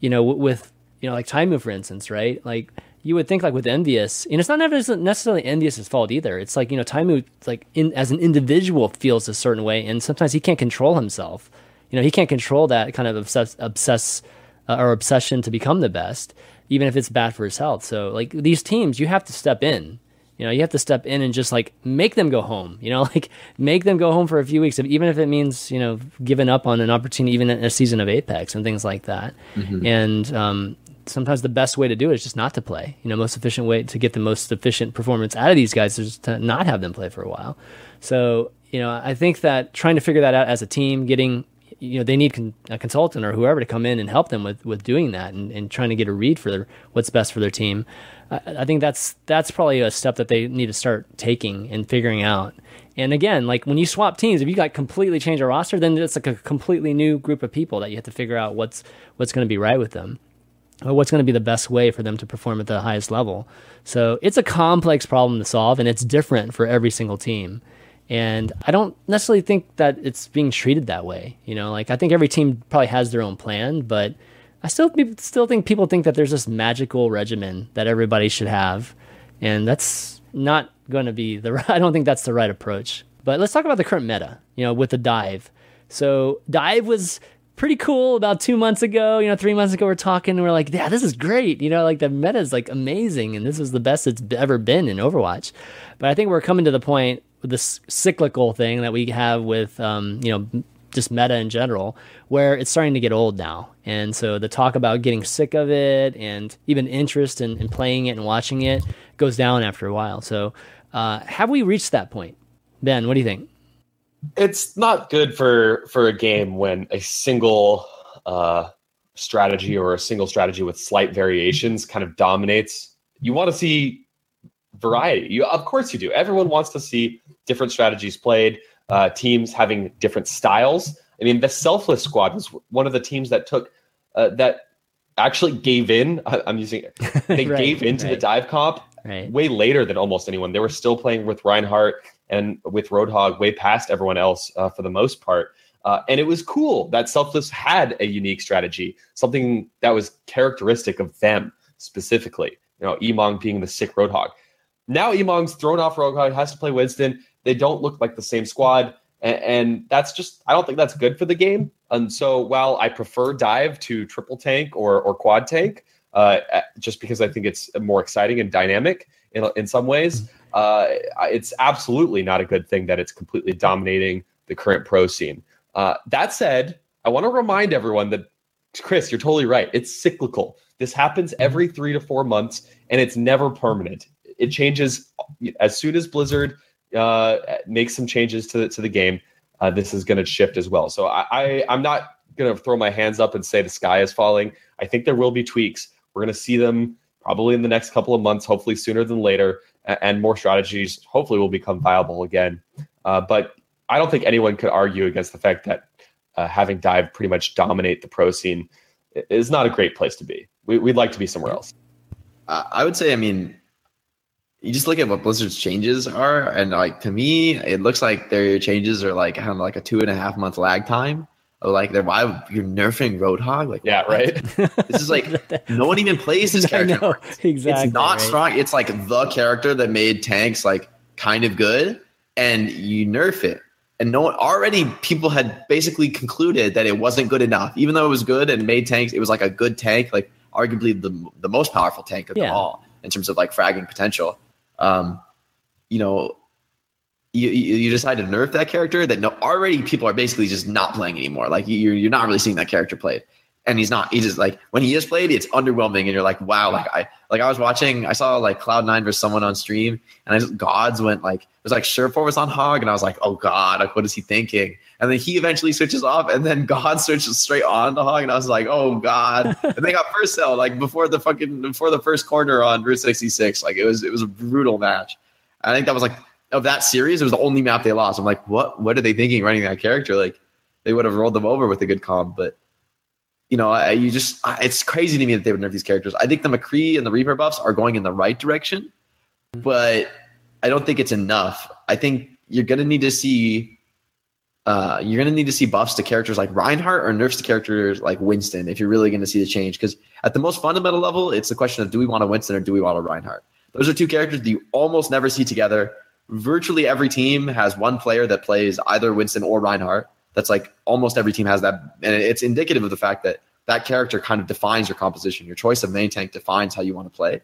you know with you know like Taimu for instance right like you would think like with EnVyUs and it's not necessarily EnVyUs's fault either. It's like you know taimu like in, as an individual feels a certain way and sometimes he can't control himself. You know he can't control that kind of obsess obsess uh, or obsession to become the best even if it's bad for his health. So like these teams you have to step in. You know you have to step in and just like make them go home. You know *laughs* like make them go home for a few weeks even if it means you know giving up on an opportunity even in a season of apex and things like that. Mm-hmm. and um, sometimes the best way to do it is just not to play. You know, most efficient way to get the most efficient performance out of these guys is to not have them play for a while. So, you know, I think that trying to figure that out as a team, getting, you know, they need con- a consultant or whoever to come in and help them with, with doing that and, and trying to get a read for their, what's best for their team. I, I think that's that's probably a step that they need to start taking and figuring out. And again, like when you swap teams, if you got completely change a roster, then it's like a completely new group of people that you have to figure out what's what's going to be right with them Uh, what's going to be the best way for them to perform at the highest level. So it's a complex problem to solve, and it's different for every single team. And I don't necessarily think that it's being treated that way. You know, like I think every team probably has their own plan, but I still still think people think that there's this magical regimen that everybody should have, and that's not going to be the. *laughs* I don't think that's the right approach. But let's talk about the current meta. You know, with the dive. So dive was pretty cool about two months ago. You know, three months ago, we're talking, and we're like, yeah, this is great. You know, like the meta is like amazing, and this is the best it's ever been in Overwatch. But I think we're coming to the point with this cyclical thing that we have with, um, you know, just meta in general, where it's starting to get old now. And so the talk about getting sick of it and even interest in, in playing it and watching it goes down after a while. So uh, have we reached that point? Ben, what do you think? It's not good for for a game when a single uh, strategy or a single strategy with slight variations kind of dominates. You want to see variety. You, of course, you do. Everyone wants to see different strategies played, uh, teams having different styles. I mean, the Selfless Squad was one of the teams that took uh, that actually gave in. *laughs* I, am using they *laughs* right, gave into right. the dive comp right. way later than almost anyone. They were still playing with Reinhardt and with Roadhog way past everyone else uh, for the most part. Uh, and it was cool that Selfless had a unique strategy, something that was characteristic of them specifically. You know, Emong being the sick Roadhog. Now Emong's thrown off Roadhog, has to play Winston. They don't look like the same squad. And, and that's just, I don't think that's good for the game. And so while I prefer dive to triple tank or, or quad tank, uh, just because I think it's more exciting and dynamic in, in some ways, uh, it's absolutely not a good thing that it's completely dominating the current pro scene. Uh, that said, I want to remind everyone that Chris, you're totally right. It's cyclical. This happens every three to four months, and it's never permanent. It changes as soon as Blizzard uh, makes some changes to the, to the game. Uh, this is going to shift as well. So I, I I'm not going to throw my hands up and say the sky is falling. I think there will be tweaks. We're going to see them probably in the next couple of months, hopefully sooner than later, and more strategies hopefully will become viable again. Uh, but I don't think anyone could argue against the fact that uh, having Dive pretty much dominate the pro scene is not a great place to be. We, would like to be somewhere else. Uh, I would say, I mean, you just look at what Blizzard's changes are, and like to me, it looks like their changes are like kind of like a two and a half month lag time. Like they're why you're nerfing Roadhog? Like yeah, right. *laughs* this is like no one even plays this *laughs* character. Know, exactly. It's not right. strong. It's like the character that made tanks like kind of good, and you nerf it and no one already people had basically concluded that it wasn't good enough even though it was good and made tanks it was like a good tank like arguably the the most powerful tank of yeah. them all in terms of like fragging potential um you know you, you decide to nerf that character that no already people are basically just not playing anymore like you're, you're not really seeing that character played and he's not. He's just like when he is played, it's underwhelming, and you're like, wow. Like I like I was watching, I saw like Cloud Nine versus someone on stream, and I just gods went like it was like Surefour was on Hog, and I was like, oh god, like what is he thinking? And then he eventually switches off, and then *laughs* God switches straight on the Hog, and I was like, oh god. *laughs* and they got first cell like before the fucking before the first corner on Route 66. Like it was it was a brutal match. I think that was like of that series, it was the only map they lost. I'm like, what what are they thinking running that character? Like they would have rolled them over with a good comp, but you know, I, you just it's crazy to me that they would nerf these characters. I think the McCree and the Reaper buffs are going in the right direction, but I don't think it's enough. I think you're gonna need to see uh, you're gonna need to see buffs to characters like Reinhardt or nerfs to characters like Winston if you're really gonna see the change. Because at the most fundamental level, it's the question of do we want a Winston or do we want a Reinhardt? Those are two characters that you almost never see together. Virtually every team has one player that plays either Winston or Reinhardt. That's like almost every team has that, and it's indicative of the fact that that character kind of defines your composition. Your choice of main tank defines how you want to play.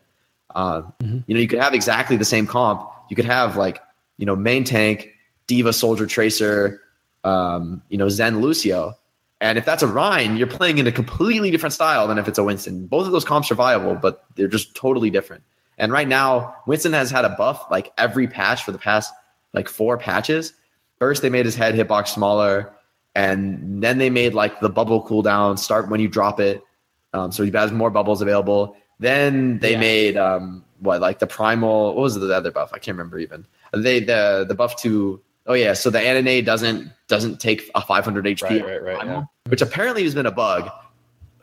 Uh, mm-hmm. You know, you could have exactly the same comp. You could have like you know main tank, D.Va, soldier, tracer, um, you know Zen, Lucio. And if that's a Rein, you're playing in a completely different style than if it's a Winston. Both of those comps are viable, but they're just totally different. And right now, Winston has had a buff like every patch for the past like four patches. First, they made his head hitbox smaller and then they made like the bubble cooldown start when you drop it, um, so he has more bubbles available. Then they yeah. made um, what like the primal. What was the other buff? I can't remember even. They the the buff to oh yeah, so the Anane doesn't doesn't take a 500 HP, right, right, right, primal, yeah. which apparently has been a bug.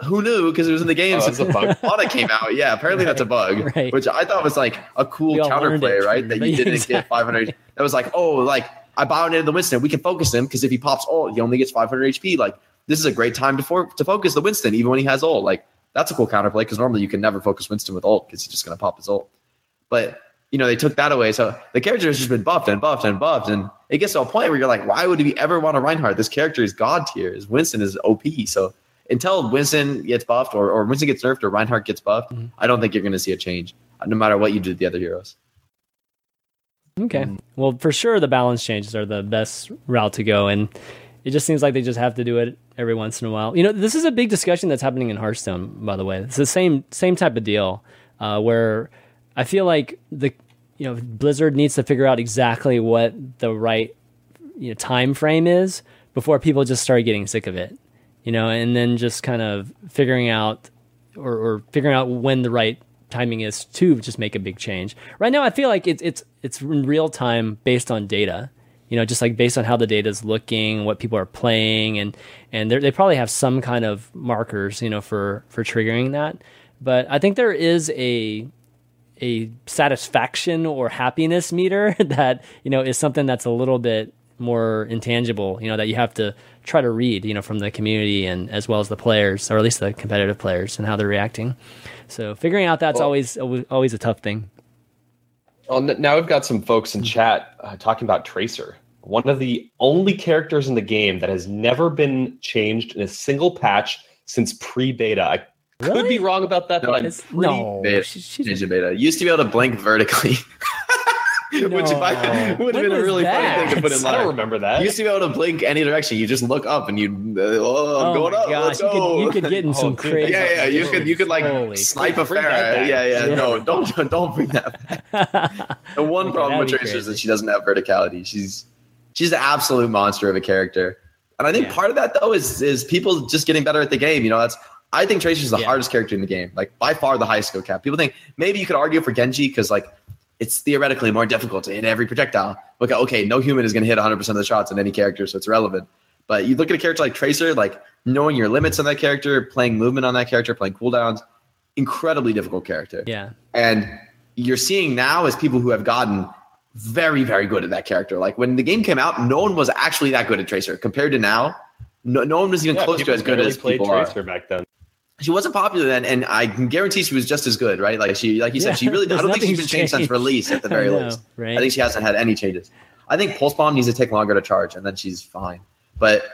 Who knew? Because it was in the game oh, since the bug *laughs* came out. Yeah, apparently right, that's a *laughs* bug, right. which I thought was like a cool counterplay, right? That you didn't exactly. get 500. That was like, oh, like I bionated the Winston. We can focus him because if he pops ult, he only gets 500 HP. Like this is a great time to for, to focus the Winston, even when he has ult. Like that's a cool counterplay because normally you can never focus Winston with ult because he's just gonna pop his ult. But you know they took that away, so the character has just been buffed and buffed and buffed, and it gets to a point where you're like, why would we ever want a Reinhardt? This character is god tier. His Winston is OP. So until Winston gets buffed or, or Winston gets nerfed or Reinhardt gets buffed, mm-hmm. I don't think you're going to see a change, no matter what you do to the other heroes. Okay. Mm. Well, for sure, the balance changes are the best route to go. And it just seems like they just have to do it every once in a while. You know, this is a big discussion that's happening in Hearthstone, by the way. It's the same same type of deal uh, where I feel like the you know Blizzard needs to figure out exactly what the right you know time frame is before people just start getting sick of it. You know, and then just kind of figuring out or, or figuring out when the right timing is to just make a big change. Right now, I feel like it's it's it's in real time based on data. You know, just like based on how the data is looking, what people are playing, and and they probably have some kind of markers, you know, for for triggering that. But I think there is a a satisfaction or happiness meter *laughs* that you know is something that's a little bit more intangible. You know, that you have to try to read, you know, from the community and as well as the players, or at least the competitive players, and how they're reacting. So figuring out that's well, always always a tough thing. Well, now we've got some folks in chat uh, talking about Tracer, one of the only characters in the game that has never been changed in a single patch since pre-beta. I really? could be wrong about that, no, but I'm pretty no, beta. She, she, beta. Used to be able to blink vertically. *laughs* No. *laughs* Which if I *laughs* would have been a really that? funny thing to put in line. *laughs* I don't remember that. You used to be able to blink any direction. You just look up and you, uh, oh, I'm oh going up. Gosh, let's you go. Could, you could get in oh, some crazy. Yeah, yeah. You could, you could like Holy snipe a Pharah. Yeah, yeah, yeah. No, don't, don't bring that. Back. the one problem with Tracer is that she doesn't have verticality. She's, she's an absolute monster of a character. And I think yeah. part of that though is is people just getting better at the game. You know, that's I think Tracer's the yeah. hardest character in the game, like by far the highest skill cap. People think maybe you could argue for Genji because like it's theoretically more difficult to hit every projectile. Okay, okay, no human is going to hit 100% of the shots in any character, so it's relevant. But you look at a character like Tracer, like knowing your limits on that character, playing movement on that character, playing cooldowns, incredibly difficult character. Yeah. And you're seeing now as people who have gotten very, very good at that character. Like when the game came out, no one was actually that good at Tracer compared to now. No, no one was even yeah, close to as good as people Tracer are. back then she wasn't popular then, and I can guarantee she was just as good, right? Like she, like you said, yeah, she really. I don't think she's been changed since release at the *laughs* very know, least. Right? I think she hasn't had any changes. I think Pulse Bomb needs to take longer to charge, and then she's fine. But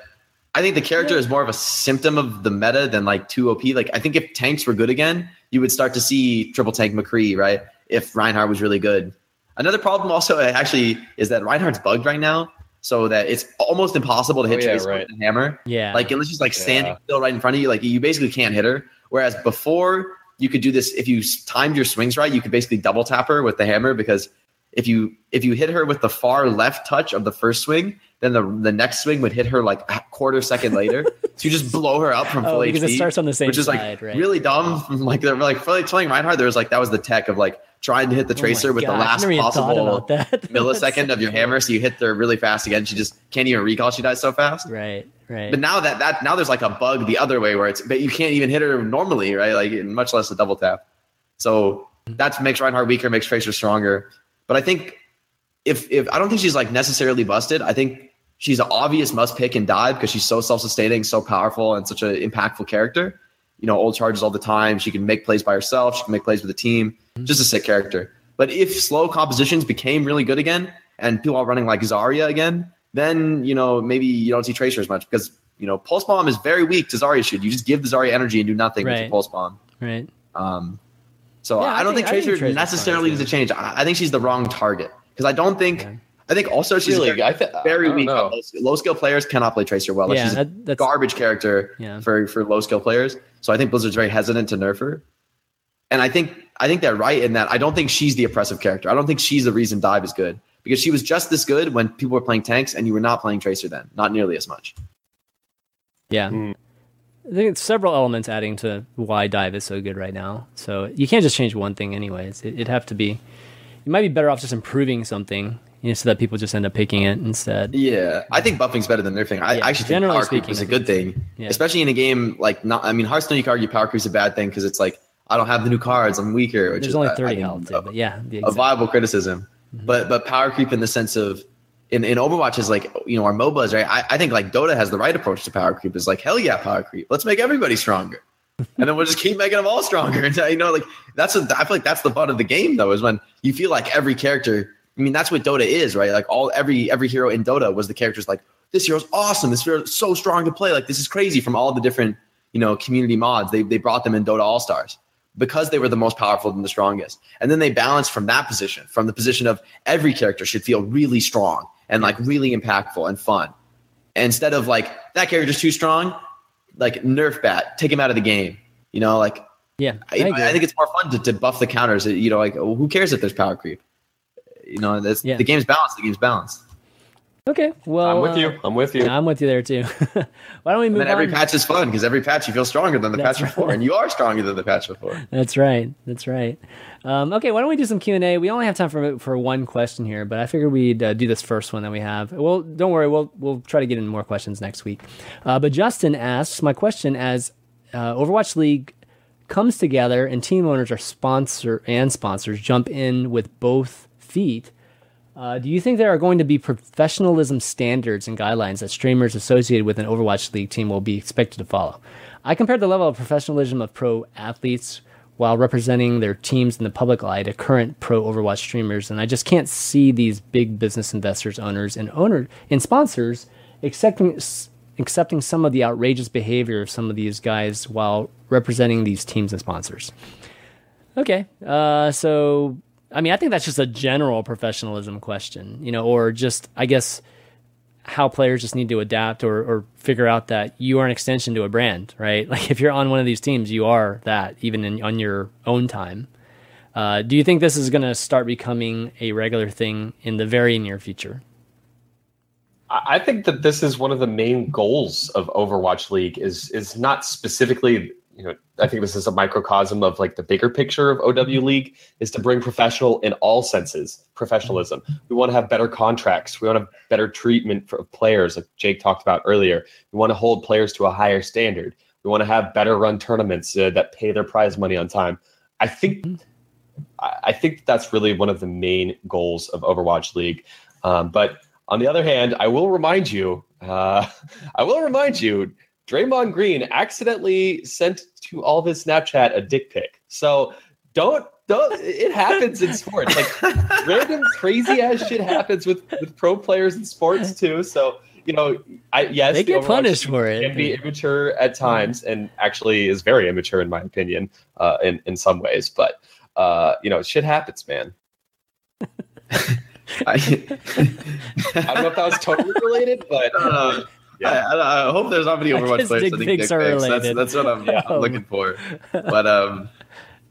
I think the character is more of a symptom of the meta than like two OP. Like I think if tanks were good again, you would start to see triple tank McCree, right? If Reinhardt was really good. Another problem also uh, actually is that Reinhardt's bugged right now so that it's almost impossible to hit oh, yeah, Tracer right. with a hammer. Yeah. Like unless she's like standing yeah. still right in front of you, like you basically can't hit her. Whereas before you could do this if you timed your swings right, you could basically double tap her with the hammer because if you if you hit her with the far left touch of the first swing, then the the next swing would hit her like a quarter second later. so you just blow her up from full *laughs* oh, because HP, it starts on the same which is like side, right? really dumb. *laughs* Like they're like playing Reinhardt, there was like that was the tech of like trying to hit the oh tracer oh with the last possible *laughs* millisecond of your hammer. So you hit her really fast again. She just can't even recall she dies so fast. Right, right. But now that that now there's like a bug the other way where it's but you can't even hit her normally, right? Like much less a double tap. So that makes Reinhardt weaker, makes Tracer stronger. But I think if if I don't think she's like necessarily busted. I think she's an obvious must pick and dive because she's so self sustaining, so powerful, and such an impactful character you know, old charges all the time. She can make plays by herself. She can make plays with the team. Just a sick character. But if slow compositions became really good again and people are running like Zarya again, then, you know, maybe you don't see Tracer as much because, you know, Pulse Bomb is very weak to Zarya should. You just give the Zarya energy and do nothing right. with the Pulse Bomb. Right. Um, so yeah, I, don't think, think, Tracer, think necessarily needs to change. I, I, think she's the wrong target because I don't think. I think also she's really, very, th- very weak. Low, low, skill players cannot play Tracer well. Like yeah, she's that, a garbage character yeah. for, for low skill players. So I think Blizzard's very hesitant to nerf her. And I think I think they're right in that I don't think she's the oppressive character. I don't think she's the reason Dive is good because she was just this good when people were playing tanks and you were not playing Tracer then, not nearly as much. Yeah. Mm. I think it's several elements adding to why Dive is so good right now. So you can't just change one thing, anyways. It, would have to be. You might be better off just improving something you know, so that people just end up picking it instead. Yeah, I think buffing's better than nerfing. I, yeah, I actually think power creep is a good thing, yeah. especially in a game like not. I mean, Hearthstone, you could argue power creep is a bad thing because it's like I don't have the new cards, I'm weaker. Which There's is, only thirty I, health, but yeah, a viable criticism. Mm-hmm. But but power creep in the sense of in, in Overwatch is like you know our MOBAs right. I, I think like Dota has the right approach to power creep. Is like hell yeah, power creep. Let's make everybody stronger. *laughs* and then we'll just keep making them all stronger. And *laughs* you know, like that's what I feel like that's the fun of the game though, is when you feel like every character I mean, that's what Dota is, right? Like all every every hero in Dota was the characters like this hero's awesome, this hero's so strong to play, like this is crazy from all the different you know community mods. They they brought them in Dota All Stars because they were the most powerful and the strongest, and then they balanced from that position, from the position of every character should feel really strong and like really impactful and fun. instead of like that character's too strong, like nerf bat, take him out of the game. You know, like Yeah, I, I, think it's more fun to, to buff the counters. You know, like who cares if there's power creep? You know, that's, Yeah. the game's balanced. The game's balanced. Okay. Well, I'm with uh, you. I'm with you. I'm with you there too. *laughs* Why don't we And move then every on? patch is fun because every patch you feel stronger than the That's patch before, right. and you are stronger than the patch before. That's right. That's right. Um, okay, why don't we do some Q and A? We only have time for for one question here, but I figured we'd uh, do this first one that we have. Well, don't worry, we'll we'll try to get in more questions next week. Uh, but Justin asks my question as uh, Overwatch League comes together and team owners are sponsor and sponsors jump in with both feet. Uh, do you think there are going to be professionalism standards and guidelines that streamers associated with an Overwatch League team will be expected to follow? I compared the level of professionalism of pro athletes while representing their teams in the public eye to current pro Overwatch streamers, and I just can't see these big business investors, owners, and owner and sponsors accepting accepting some of the outrageous behavior of some of these guys while representing these teams and sponsors. Okay. Uh, so, I mean, I think that's just a general professionalism question, you know, or just, I guess, how players just need to adapt or, or figure out that you are an extension to a brand, right? *laughs* Like if you're on one of these teams, you are that even in, on your own time. Uh, do you think this is going to start becoming a regular thing in the very near future? I I think that this is one of the main goals of Overwatch League is is not specifically, you know, I think this is a microcosm of like the bigger picture of OW League is to bring professional in all senses, professionalism. We want to have better contracts. We want to have better treatment for players, like Jake talked about earlier. We want to hold players to a higher standard. We want to have better run tournaments uh, that pay their prize money on time. I think I I think that's really one of the main goals of Overwatch League. Um, but on the other hand, I will remind you, uh, *laughs* I will remind you, Draymond Green accidentally sent to all of his Snapchat a dick pic. So don't don't. It happens in sports. Like *laughs* random crazy ass shit happens with with pro players in sports too. So you know, I yes, They the get Overwatch punished for it. Can be immature at times, and actually is very immature in my opinion, uh, in in some ways. But uh, you know, shit happens, man. I, *laughs* *laughs* I don't know if that was totally related, but uh, Yeah. I, I, I hope there's not many I Overwatch guess players dick sending pics dick are pics. That's, related. that's what I'm, *laughs* I'm looking for. But um,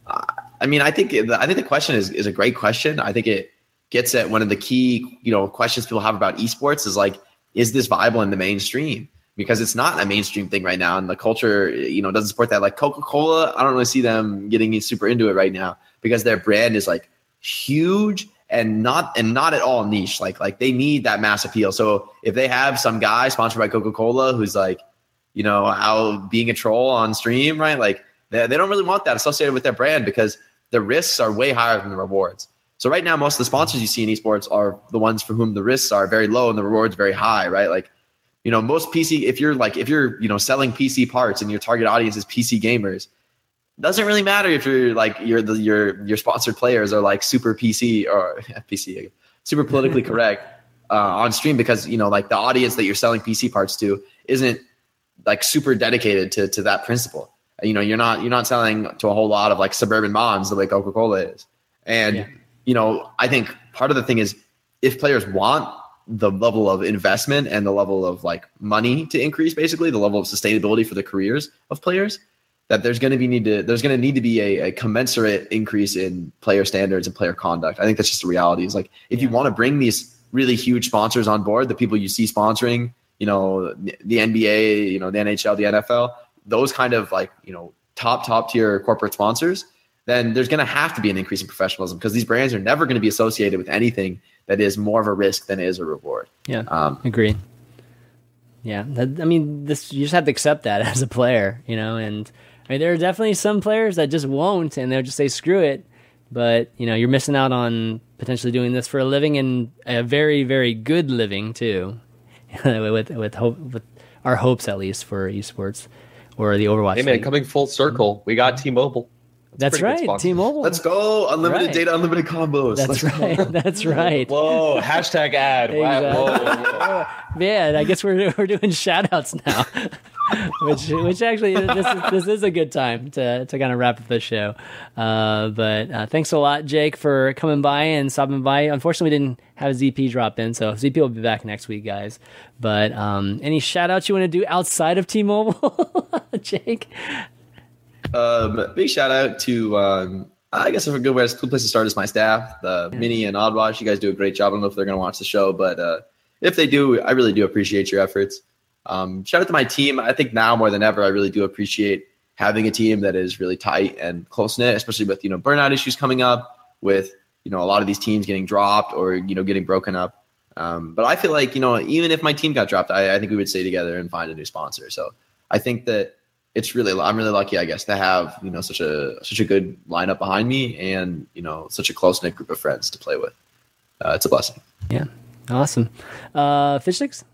I I mean, I think the, I think the question is is a great question. I think it gets at one of the key you know questions people have about esports is like, is this viable in the mainstream? Because it's not a mainstream thing right now, and the culture you know doesn't support that. Like Coca Cola, I don't really see them getting super into it right now because their brand is like huge and not and not at all niche. Like like they need that mass appeal. So if they have some guy sponsored by Coca Cola who's like, you know, out being a troll on stream, right? Like they, they don't really want that associated with their brand because the risks are way higher than the rewards. So right now, most of the sponsors you see in esports are the ones for whom the risks are very low and the rewards very high, right? Like, you know, most PC, if you're like, if you're, you know, selling PC parts and your target audience is PC gamers, doesn't really matter if you're like you're the your your sponsored players are like super PC or *laughs* PC super politically *laughs* correct uh, on stream because you know like the audience that you're selling PC parts to isn't like super dedicated to to that principle. You know, you're not you're not selling to a whole lot of like suburban moms the way Coca Cola is, and Yeah. you know I think part of the thing is if players want the level of investment and the level of like money to increase, basically the level of sustainability for the careers of players, that there's going to be need to there's going to need to be a, a commensurate increase in player standards and player conduct. I think that's just the reality. Is like if you want to bring these really huge sponsors on board, the people you see sponsoring, you know, the the NBA, you know, the NHL, the NFL, those kind of like you know top top tier corporate sponsors, then there's going to have to be an increase in professionalism because these brands are never going to be associated with anything that is more of a risk than it is a reward. Yeah. Um, Agreed. Yeah, that, I mean, this you just have to accept that *laughs* as a player, you know. And I mean, there are definitely some players that just won't, and they'll just say screw it. But you know, you're missing out on potentially doing this for a living and a very, very good living too, *laughs* with with hope with our hopes at least for esports or the Overwatch. hey man, League. coming full circle, we got mm-hmm. T-Mobile. That's pretty good right. T-Mobile. let's go unlimited Right. data, unlimited combos. That's Let's go. right. *laughs* That's right. Whoa! Hashtag ad. Wow, whoa, whoa. *laughs* Man, I guess we're we're doing shout outs now. *laughs* which which actually this is, this is a good time to to kind of wrap up the show. Uh, but uh, thanks a lot, Jake, for coming by and stopping by. Unfortunately, we didn't have ZP drop in, so ZP will be back next week, guys. But um, any shout outs you want to do outside of T-Mobile, *laughs* Jake? Um, big shout out to um, I guess a good way, good place to start is my staff, the yeah. Mini and Oddwatch. You guys do a great job. I don't know if they're going to watch the show, but uh, if they do, I really do appreciate your efforts. Um, shout out to my team. I think now more than ever, I really do appreciate having a team that is really tight and close knit, especially with you know burnout issues coming up, with you know a lot of these teams getting dropped or you know getting broken up. Um, but I feel like you know even if my team got dropped, I, I think we would stay together and find a new sponsor. So I think that it's really I'm really lucky, I guess, to have you know such a such a good lineup behind me and you know such a close knit group of friends to play with. Uh, it's a blessing. Yeah, awesome. Uh, fish sticks.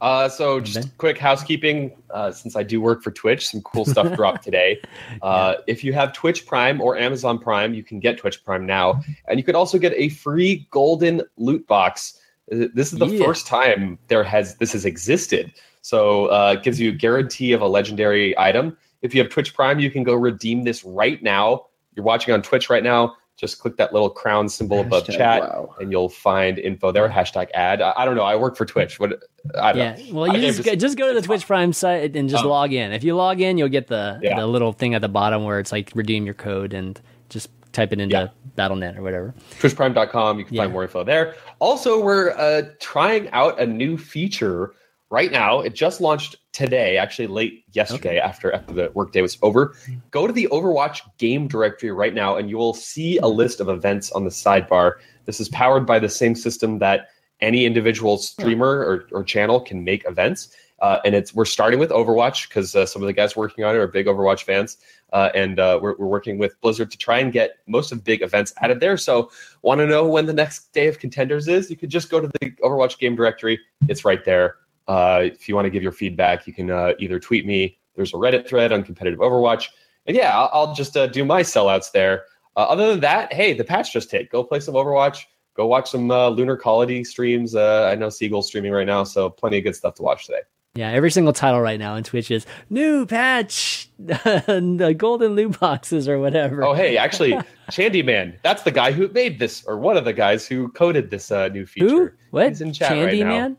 Uh, so just okay. quick housekeeping. Uh, since I do work for Twitch, some cool stuff *laughs* dropped today. Uh, yeah. If you have Twitch Prime or Amazon Prime, you can get Twitch Prime now, and you could also get a free golden loot box. Uh, this is the yeah. first time there has this has existed. So uh, it gives you a guarantee of a legendary item. If you have Twitch Prime, you can go redeem this right now. You're watching on Twitch right now. Just click that little crown symbol hashtag, above chat, wow. and you'll find info there. Hashtag ad. I, I, don't know. I work for Twitch. What? I don't yeah. Know. Well, you just, just, just go to the Twitch Prime site and just um, log in. If you log in, you'll get the yeah. the little thing at the bottom where it's like redeem your code and just type it into yeah. Battle.net or whatever. TwitchPrime.com. You can yeah. find more info there. Also, we're uh, trying out a new feature right now. It just launched today, actually late yesterday okay. after, after the workday was over. Go to the Overwatch game directory right now, and you will see a list of events on the sidebar. This is powered by the same system that any individual streamer or, or channel can make events. Uh, and it's we're starting with Overwatch because uh, some of the guys working on it are big Overwatch fans, uh, and uh, we're, we're working with Blizzard to try and get most of big events out of there. So, want to know when the next day of contenders is? You could just go to the Overwatch game directory; it's right there. Uh, if you want to give your feedback, you can uh, either tweet me. There's a Reddit thread on competitive Overwatch. And yeah, I'll, I'll just uh, do my sellouts there. Uh, other than that, hey, the patch just hit. Go play some Overwatch. Go watch some uh, Lunar Colony streams. Uh, I know Seagull's streaming right now, so plenty of good stuff to watch today. Yeah, every single title right now on Twitch is new patch, *laughs* the golden loot boxes or whatever. Oh, hey, actually, *laughs* Chandy Man, that's the guy who made this, or one of the guys who coded this uh, new feature. Who? What? He's in chat Chandy right now. Man?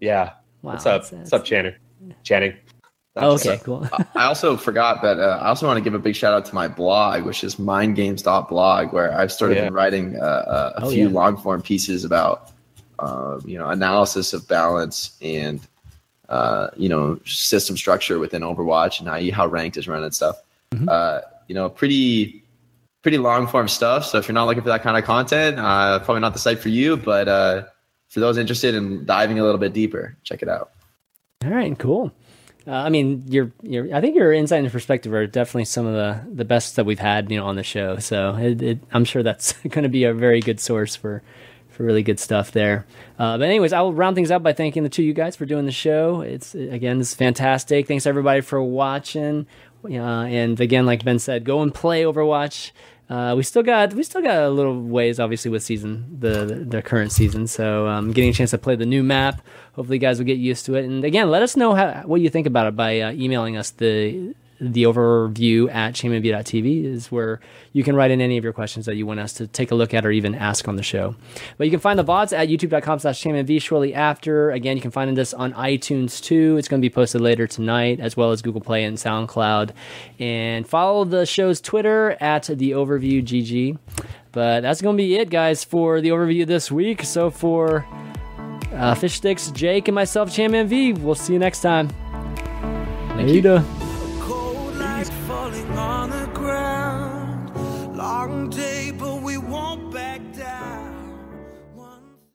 Yeah, Wow, What's up? What's up, Channing? Channing. Oh, okay, cool. I also *laughs* forgot that uh, I also want to give a big shout out to my blog, which is mindgames.blog, where I've started yeah. writing uh, uh, a oh, few yeah. long form pieces about, uh, you know, analysis of balance and, uh, you know, system structure within Overwatch and how, how ranked is run and stuff. Mm-hmm. Uh, you know, pretty, pretty long form stuff. So if you're not looking for that kind of content, probably not the site for you, but for those interested in diving a little bit deeper, check it out. All right, cool. Uh, I mean, your your I think your insight and perspective are definitely some of the the best that we've had, you know, on the show. So it, it, I'm sure that's *laughs* going to be a very good source for for really good stuff there. Uh, but anyways, I'll round things up by thanking the two of you guys for doing the show. It's again, it's fantastic. Thanks everybody for watching. Uh, and again, like Ben said, go and play Overwatch. Uh, we still got we still got a little ways, obviously, with season the the current season. So um, getting a chance to play the new map. Hopefully, you guys will get used to it. And again, let us know how, what you think about it by uh, emailing us the the overview at chanmanv.tv is where you can write in any of your questions that you want us to take a look at or even ask on the show. But you can find the VODs at youtube.com slash chanmanv shortly after. Again, you can find this on iTunes too. It's going to be posted later tonight, as well as Google Play and SoundCloud. And follow the show's Twitter at the overview GG. But that's going to be it, guys, for the overview this week. So for uh, Fish Sticks, Jake, and myself, V, we'll see you next time. Thank Later. You on the ground. Long day.